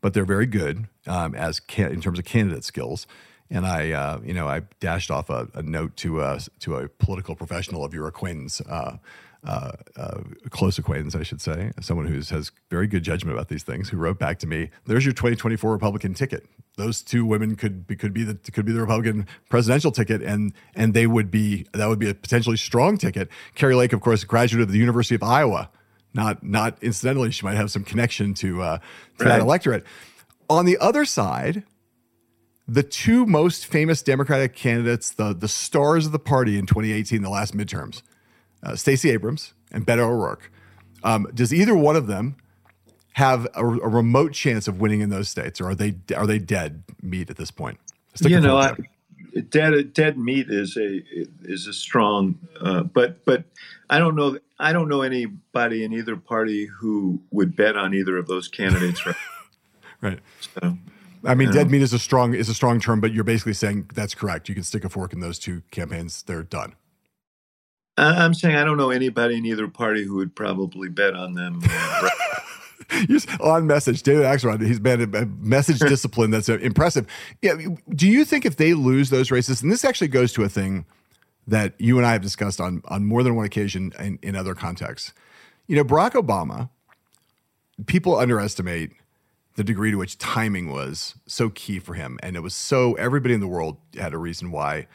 but they're very good um, as can, in terms of candidate skills. And I, uh, you know, I dashed off a, a note to a, to a political professional of your acquaintance, uh, uh, uh, close acquaintance, I should say, someone who has very good judgment about these things, who wrote back to me, "There's your 2024 Republican ticket. Those two women could be could be the could be the Republican presidential ticket, and and they would be that would be a potentially strong ticket." Kari Lake, of course, a graduate of the University of Iowa. Not not incidentally, she might have some connection to uh, to right. that electorate. On the other side, the two most famous Democratic candidates, the the stars of the party in 2018, the last midterms uh, Stacey Abrams and Beto O'Rourke. Um, does either one of them have a, a, remote chance of winning in those states, or are they are they dead meat at this point? You know, I, dead dead meat is a is a strong, uh, but but I don't know I don't know anybody in either party who would bet on either of those candidates. Right. right. So, I mean, dead meat is a strong is a strong term, but you're basically saying that's correct. You can stick a fork in those two campaigns; they're done. I'm saying I don't know anybody in either party who would probably bet on them. Just on message, David Axelrod, he's been a message discipline that's uh, impressive. Yeah, do you think if they lose those races, and this actually goes to a thing that you and I have discussed on on more than one occasion in, in other contexts. You know, Barack Obama, people underestimate the degree to which timing was so key for him, and it was so everybody in the world had a reason why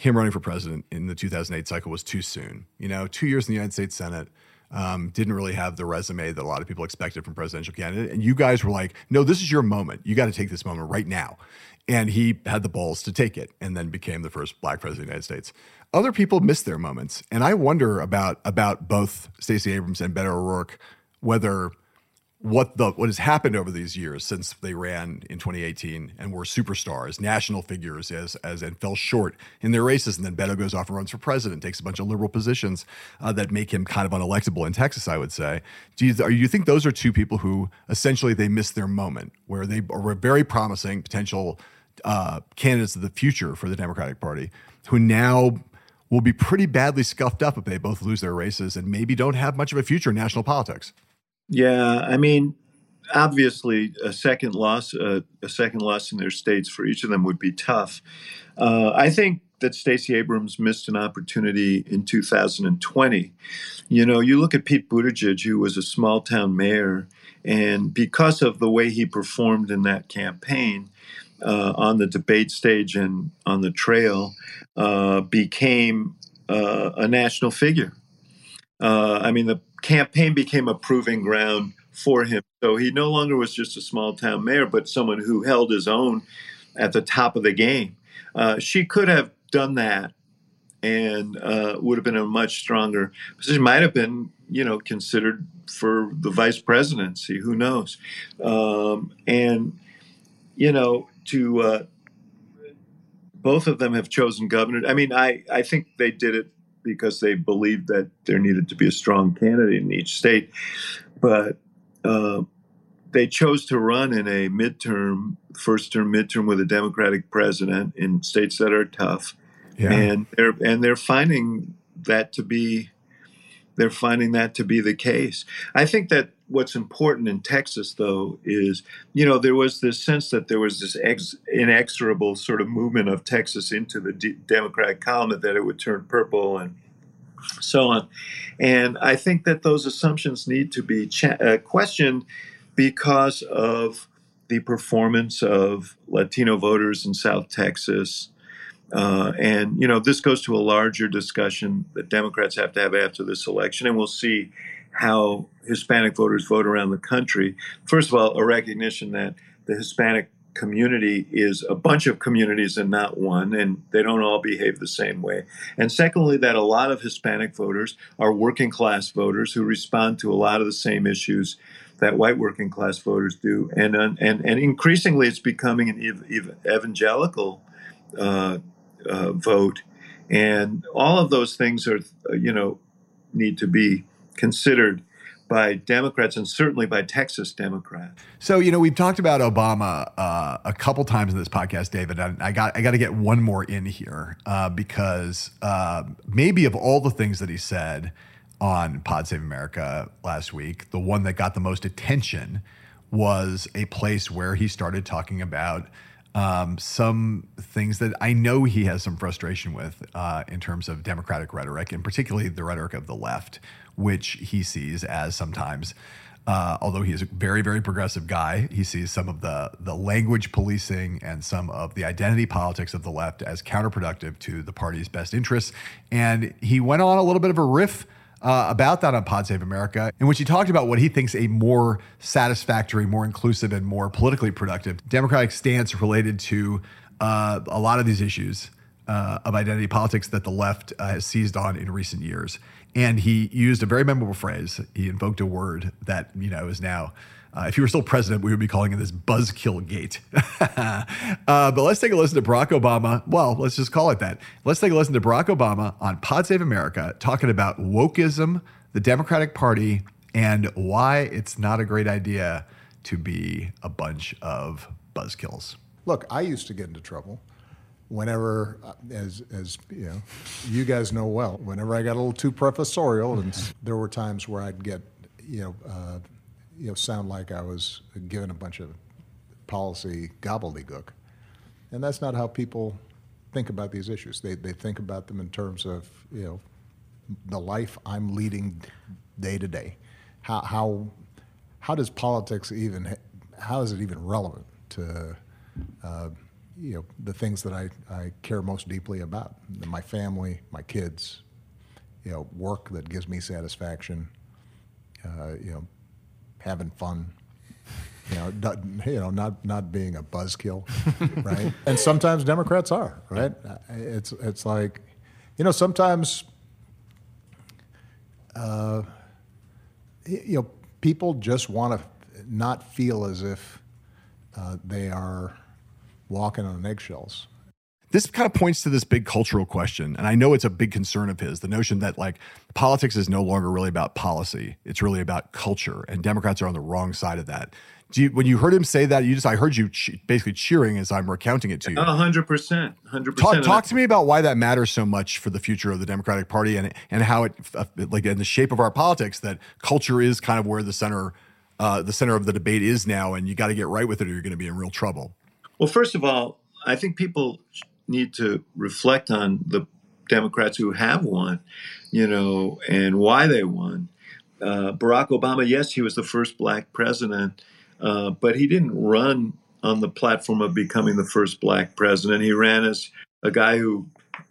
him running for president in the 2008 cycle was too soon. You know, two years in the United States Senate. Um, didn't really have the resume that a lot of people expected from presidential candidate. And you guys were like, no, this is your moment. You got to take this moment right now. And he had the balls to take it and then became the first black president of the United States. Other people missed their moments. And I wonder about about both Stacey Abrams and Beto O'Rourke, whether what the what has happened over these years since they ran in 2018 and were superstars, national figures, as as and fell short in their races, and then Beto goes off and runs for president, takes a bunch of liberal positions uh, that make him kind of unelectable in Texas. I would say. Do you, you think those are two people who essentially they missed their moment, where they were very promising potential uh, candidates of the future for the Democratic Party, who now will be pretty badly scuffed up if they both lose their races and maybe don't have much of a future in national politics. Yeah, I mean, obviously, a second loss, uh, a second loss in their states for each of them would be tough. Uh, I think that Stacey Abrams missed an opportunity in 2020. You know, you look at Pete Buttigieg, who was a small town mayor, and because of the way he performed in that campaign, uh, on the debate stage and on the trail, uh, became uh, a national figure. Uh, I mean, the campaign became a proving ground for him. So he no longer was just a small town mayor, but someone who held his own at the top of the game. Uh, she could have done that and uh, would have been a much stronger position. Might have been, you know, considered for the vice presidency. Who knows? Um, and you know, to uh, both of them have chosen governor. I mean, I I think they did it because they believed that there needed to be a strong candidate in each state. But uh, they chose to run in a midterm, first term midterm with a Democratic president in states that are tough, yeah. and they're and they're finding that to be they're finding that to be the case. I think that what's important in Texas, though, is you know there was this sense that there was this ex- inexorable sort of movement of Texas into the D- Democratic column that it would turn purple and so on. And I think that those assumptions need to be cha- uh, questioned because of the performance of Latino voters in South Texas. Uh, and, you know, this goes to a larger discussion that Democrats have to have after this election, and we'll see how Hispanic voters vote around the country. First of all, a recognition that the Hispanic community is a bunch of communities and not one, and they don't all behave the same way. And secondly, that a lot of Hispanic voters are working class voters who respond to a lot of the same issues that white working class voters do. And, and, and increasingly, it's becoming an ev- evangelical uh, uh, vote. And all of those things are, you know, need to be considered by Democrats and certainly by Texas Democrats. So you know we've talked about Obama uh, a couple times in this podcast, David. And I got I got to get one more in here uh, because uh, maybe of all the things that he said on Pod Save America last week, the one that got the most attention was a place where he started talking about um, some things that I know he has some frustration with uh, in terms of Democratic rhetoric, and particularly the rhetoric of the left, which he sees as sometimes. Uh, although he is a very, very progressive guy, he sees some of the the language policing and some of the identity politics of the left as counterproductive to the party's best interests. And he went on a little bit of a riff uh, about that on Pod Save America, in which he talked about what he thinks a more satisfactory, more inclusive, and more politically productive Democratic stance related to uh, a lot of these issues uh, of identity politics that the left uh, has seized on in recent years. And he used a very memorable phrase. He invoked a word that you know is now uh, if he were still president, we would be calling it this buzzkill gate. uh, but let's take a listen to Barack Obama. Well, let's just call it that. Let's take a listen to Barack Obama on Pod Save America talking about wokeism, the Democratic Party, and why it's not a great idea to be a bunch of buzzkills. Look, I used to get into trouble whenever, uh, as as you know, you guys know well, whenever I got a little too professorial, and there were times where I'd get, you know, uh, you know, sound like I was given a bunch of policy gobbledygook. And that's not how people think about these issues. They, they think about them in terms of, you know, the life I'm leading day to day. How, how, how does politics even, how is it even relevant to, uh, you know, the things that I, I care most deeply about? My family, my kids, you know, work that gives me satisfaction, uh, you know, having fun. You know, not, you know, not not being a buzzkill, right? and sometimes Democrats are, right? It's it's like, you know, sometimes, uh, you know, people just want to not feel as if uh, they are walking on eggshells this kind of points to this big cultural question and i know it's a big concern of his the notion that like politics is no longer really about policy. It's really about culture and democrats are on the wrong side of that. Do you, when you heard him say that you just i heard you che- basically cheering as i'm recounting it to you. 100% 100% talk, talk to me about why that matters so much for the future of the democratic party and and how it uh, like in the shape of our politics that culture is kind of where the center uh, the center of the debate is now and you got to get right with it or you're going to be in real trouble. Well first of all I think people need to reflect on the Democrats who have won, you know, and why they won. Uh, Barack Obama, yes, he was the first black president, uh, but he didn't run on the platform of becoming the first black president. He ran as a guy who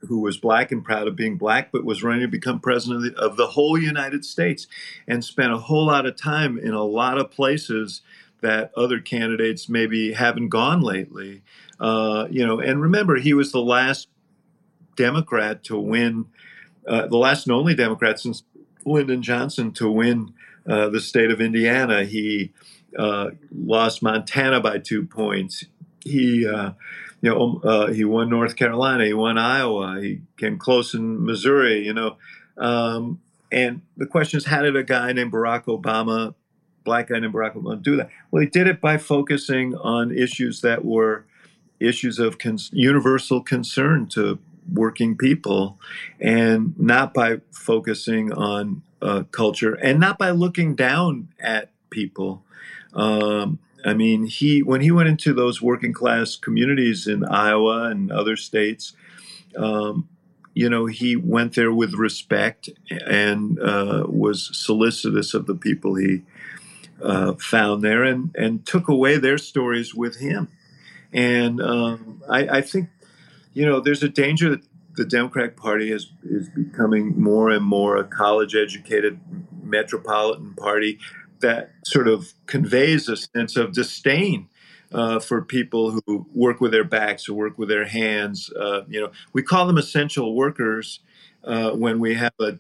who was black and proud of being black, but was running to become president of the, of the whole United States, and spent a whole lot of time in a lot of places that other candidates maybe haven't gone lately. Uh, you know, and remember, he was the last Democrat to win, uh, the last and only Democrat since Lyndon Johnson to win uh, the state of Indiana. He uh, lost Montana by two points. He uh, you know, uh, he won North Carolina, he won Iowa, he came close in Missouri, you know. Um, and the question is, how did a guy named Barack Obama, black guy named Barack Obama, do that? Well, he did it by focusing on issues that were issues of cons- universal concern to working people, and not by focusing on uh, culture, and not by looking down at people. Um, I mean, he when he went into those working class communities in Iowa and other states, um, you know, he went there with respect and uh, was solicitous of the people he uh, found there, and and took away their stories with him. And um, I, I think, you know, there's a danger that the Democratic Party is is becoming more and more a college educated metropolitan party that sort of conveys a sense of disdain uh, for people who work with their backs or work with their hands. Uh, you know, we call them essential workers uh, when we have a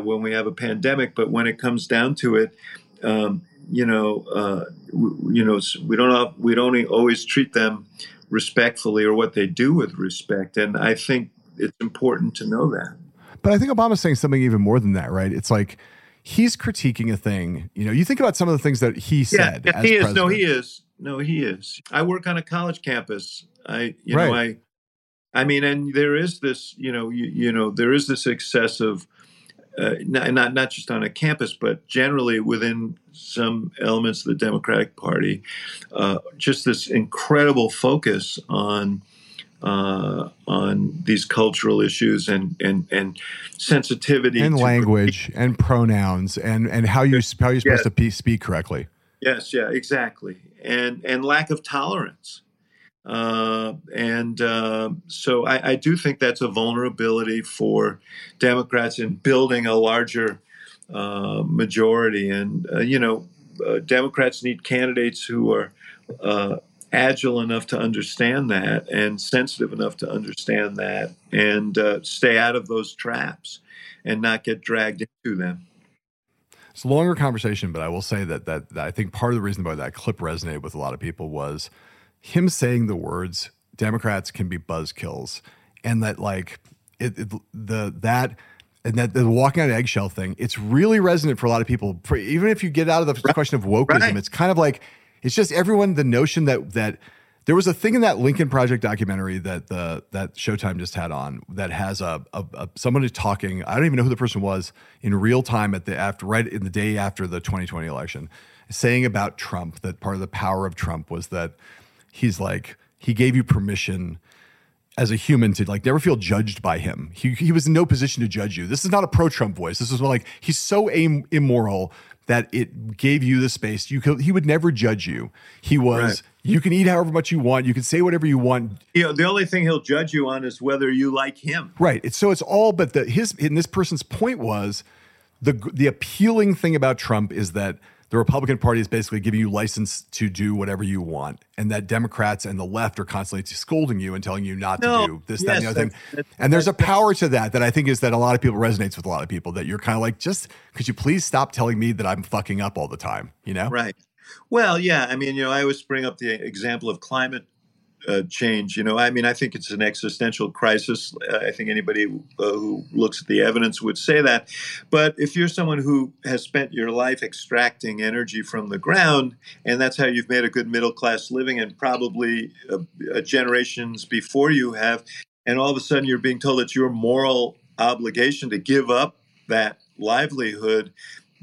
when we have a pandemic, but when it comes down to it, um, you know, uh, we, you know, we don't we don't always treat them respectfully or what they do with respect, and I think it's important to know that. But I think Obama's saying something even more than that, right? It's like he's critiquing a thing. You know, you think about some of the things that he said. Yeah, he is. President. No, he is. No, he is. I work on a college campus. I, you right. know, I, I mean, and there is this, you know, you, you know, there is this excessive, uh, not, not not just on a campus, but generally within some elements of the Democratic Party, uh, just this incredible focus on uh, on these cultural issues and and and sensitivity and language and pronouns and and how you how you're supposed to speak correctly. Yes, yeah, exactly, and and lack of tolerance. Uh, and uh, so I, I, do think that's a vulnerability for Democrats in building a larger uh, majority. And, uh, you know, uh, Democrats need candidates who are uh, agile enough to understand that and sensitive enough to understand that and stay out of those traps and not get dragged into them. It's a longer conversation, but I will say that, that, that I think part of the reason why that clip resonated with a lot of people was him saying the words Democrats can be buzzkills, and that like it, it the that and that the walking on eggshell thing, it's really resonant for a lot of people. For, even if you get out of the right. question of wokeism, right. it's kind of like it's just everyone the notion that that there was a thing in that Lincoln Project documentary that the that Showtime just had on that has a, a, a someone who's talking. I don't even know who the person was in real time at the after right in the day after the 2020 election, saying about Trump that part of the power of Trump was that he's like he gave you permission as a human to like never feel judged by him. He he was in no position to judge you. This is not a pro Trump voice. This is like he's so immoral that it gave you the space. You could, he would never judge you. He was right. you can eat however much you want. You can say whatever you want. You know, the only thing he'll judge you on is whether you like him. Right. It's so it's all but the his and this person's point was the the appealing thing about Trump is that the Republican Party is basically giving you license to do whatever you want, and that Democrats and the left are constantly scolding you and telling you not no, to do this, yes, that, and the other thing. That's, and there's a power to that that I think is that a lot of people resonates with a lot of people. That you're kind of like, just could you please stop telling me that I'm fucking up all the time? You know? Right. Well, yeah. I mean, you know, I always bring up the example of climate uh, change. You know, I mean, I think it's an existential crisis. I think anybody uh, who looks at the evidence would say that. But if you're someone who has spent your life extracting energy from the ground, and that's how you've made a good middle class living, and probably uh, uh, generations before you have, and all of a sudden you're being told it's your moral obligation to give up that livelihood.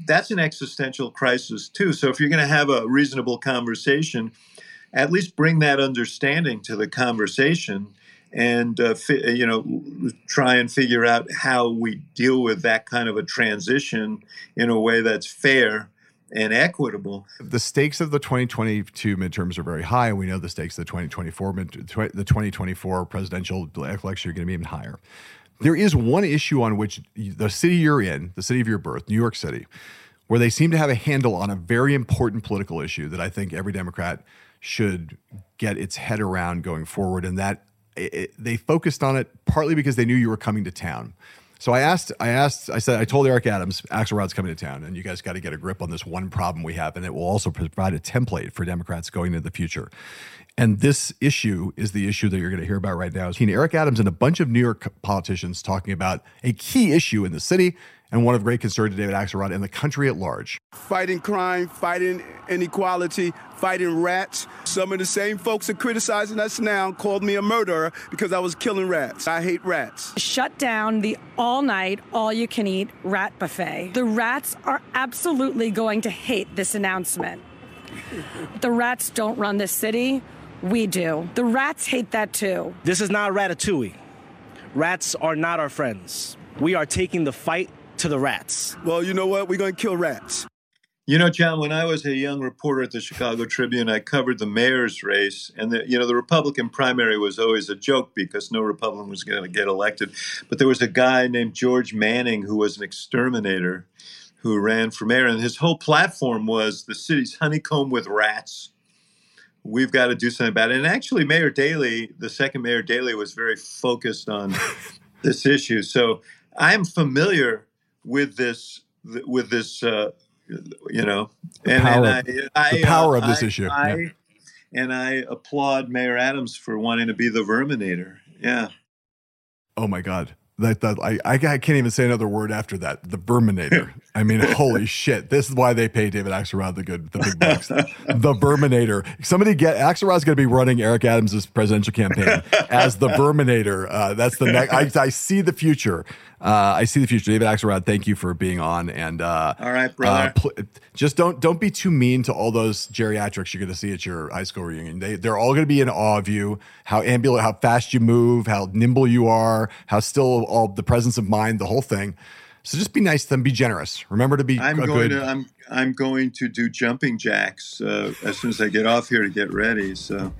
That's an existential crisis too. So if you're going to have a reasonable conversation, at least bring that understanding to the conversation and uh, fi- you know try and figure out how we deal with that kind of a transition in a way that's fair and equitable. The stakes of the 2022 midterms are very high, and we know the stakes of the 2024 mid- the 2024 presidential election are going to be even higher. There is one issue on which the city you're in, the city of your birth, New York City, where they seem to have a handle on a very important political issue that I think every Democrat should get its head around going forward. And that it, they focused on it partly because they knew you were coming to town. So I asked, I asked, I said, I told Eric Adams, Axelrod's coming to town, and you guys got to get a grip on this one problem we have, and it will also provide a template for Democrats going into the future. And this issue is the issue that you're going to hear about right now. Is Eric Adams and a bunch of New York politicians talking about a key issue in the city and one of great concern to David Axelrod and the country at large. Fighting crime, fighting inequality, fighting rats. Some of the same folks are criticizing us now called me a murderer because I was killing rats. I hate rats. Shut down the all night, all you can eat rat buffet. The rats are absolutely going to hate this announcement. The rats don't run this city. We do. The rats hate that too. This is not ratatouille. Rats are not our friends. We are taking the fight to the rats. Well, you know what? We're going to kill rats. You know, John, when I was a young reporter at the Chicago Tribune, I covered the mayor's race. And, the, you know, the Republican primary was always a joke because no Republican was going to get elected. But there was a guy named George Manning who was an exterminator who ran for mayor. And his whole platform was the city's honeycomb with rats we've got to do something about it. And actually, Mayor Daley, the second Mayor Daley, was very focused on this issue. So I'm familiar with this with this uh, you know the and, power, and I, I, the power uh, of this I, issue. I, yeah. And I applaud Mayor Adams for wanting to be the Verminator. Yeah. Oh my God. That, that I, I can't even say another word after that. The Verminator. I mean, holy shit! This is why they pay David Axelrod the good, the big bucks. the Verminator. Somebody get Axelrod's going to be running Eric Adams' presidential campaign as the Verminator. Uh, that's the next. I, I see the future. Uh, I see the future. David Axelrod, thank you for being on. And uh, all right, brother. Uh, pl- just don't don't be too mean to all those geriatrics you're going to see at your high school reunion. They they're all going to be in awe of you. How ambulant, how fast you move, how nimble you are, how still all the presence of mind, the whole thing. So just be nice to them. Be generous. Remember to be. I'm going good, to. I'm. I'm going to do jumping jacks uh, as soon as I get off here to get ready. So,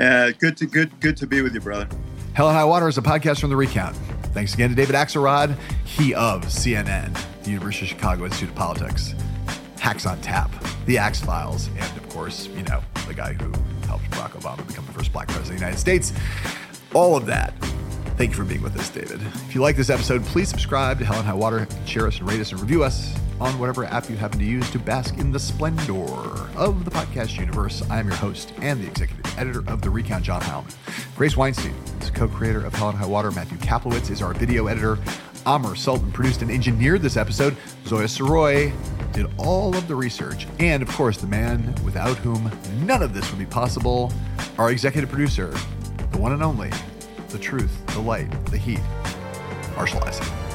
uh, good to good good to be with you, brother. Hell High Water is a podcast from the Recount. Thanks again to David Axelrod, he of CNN, the University of Chicago Institute of Politics, Hacks on Tap, The Axe Files, and of course, you know, the guy who helped Barack Obama become the first black president of the United States. All of that. Thank you for being with us, David. If you like this episode, please subscribe to Hell and High Water, share us and rate us and review us on whatever app you happen to use to bask in the splendor of the podcast universe. I am your host and the executive editor of The Recount, John Heilemann. Grace Weinstein is co creator of Hell and High Water. Matthew Kaplowitz is our video editor. Amr Sultan produced and engineered this episode. Zoya Soroy did all of the research. And of course, the man without whom none of this would be possible, our executive producer, the one and only, the truth, the light, the heat, Isaac.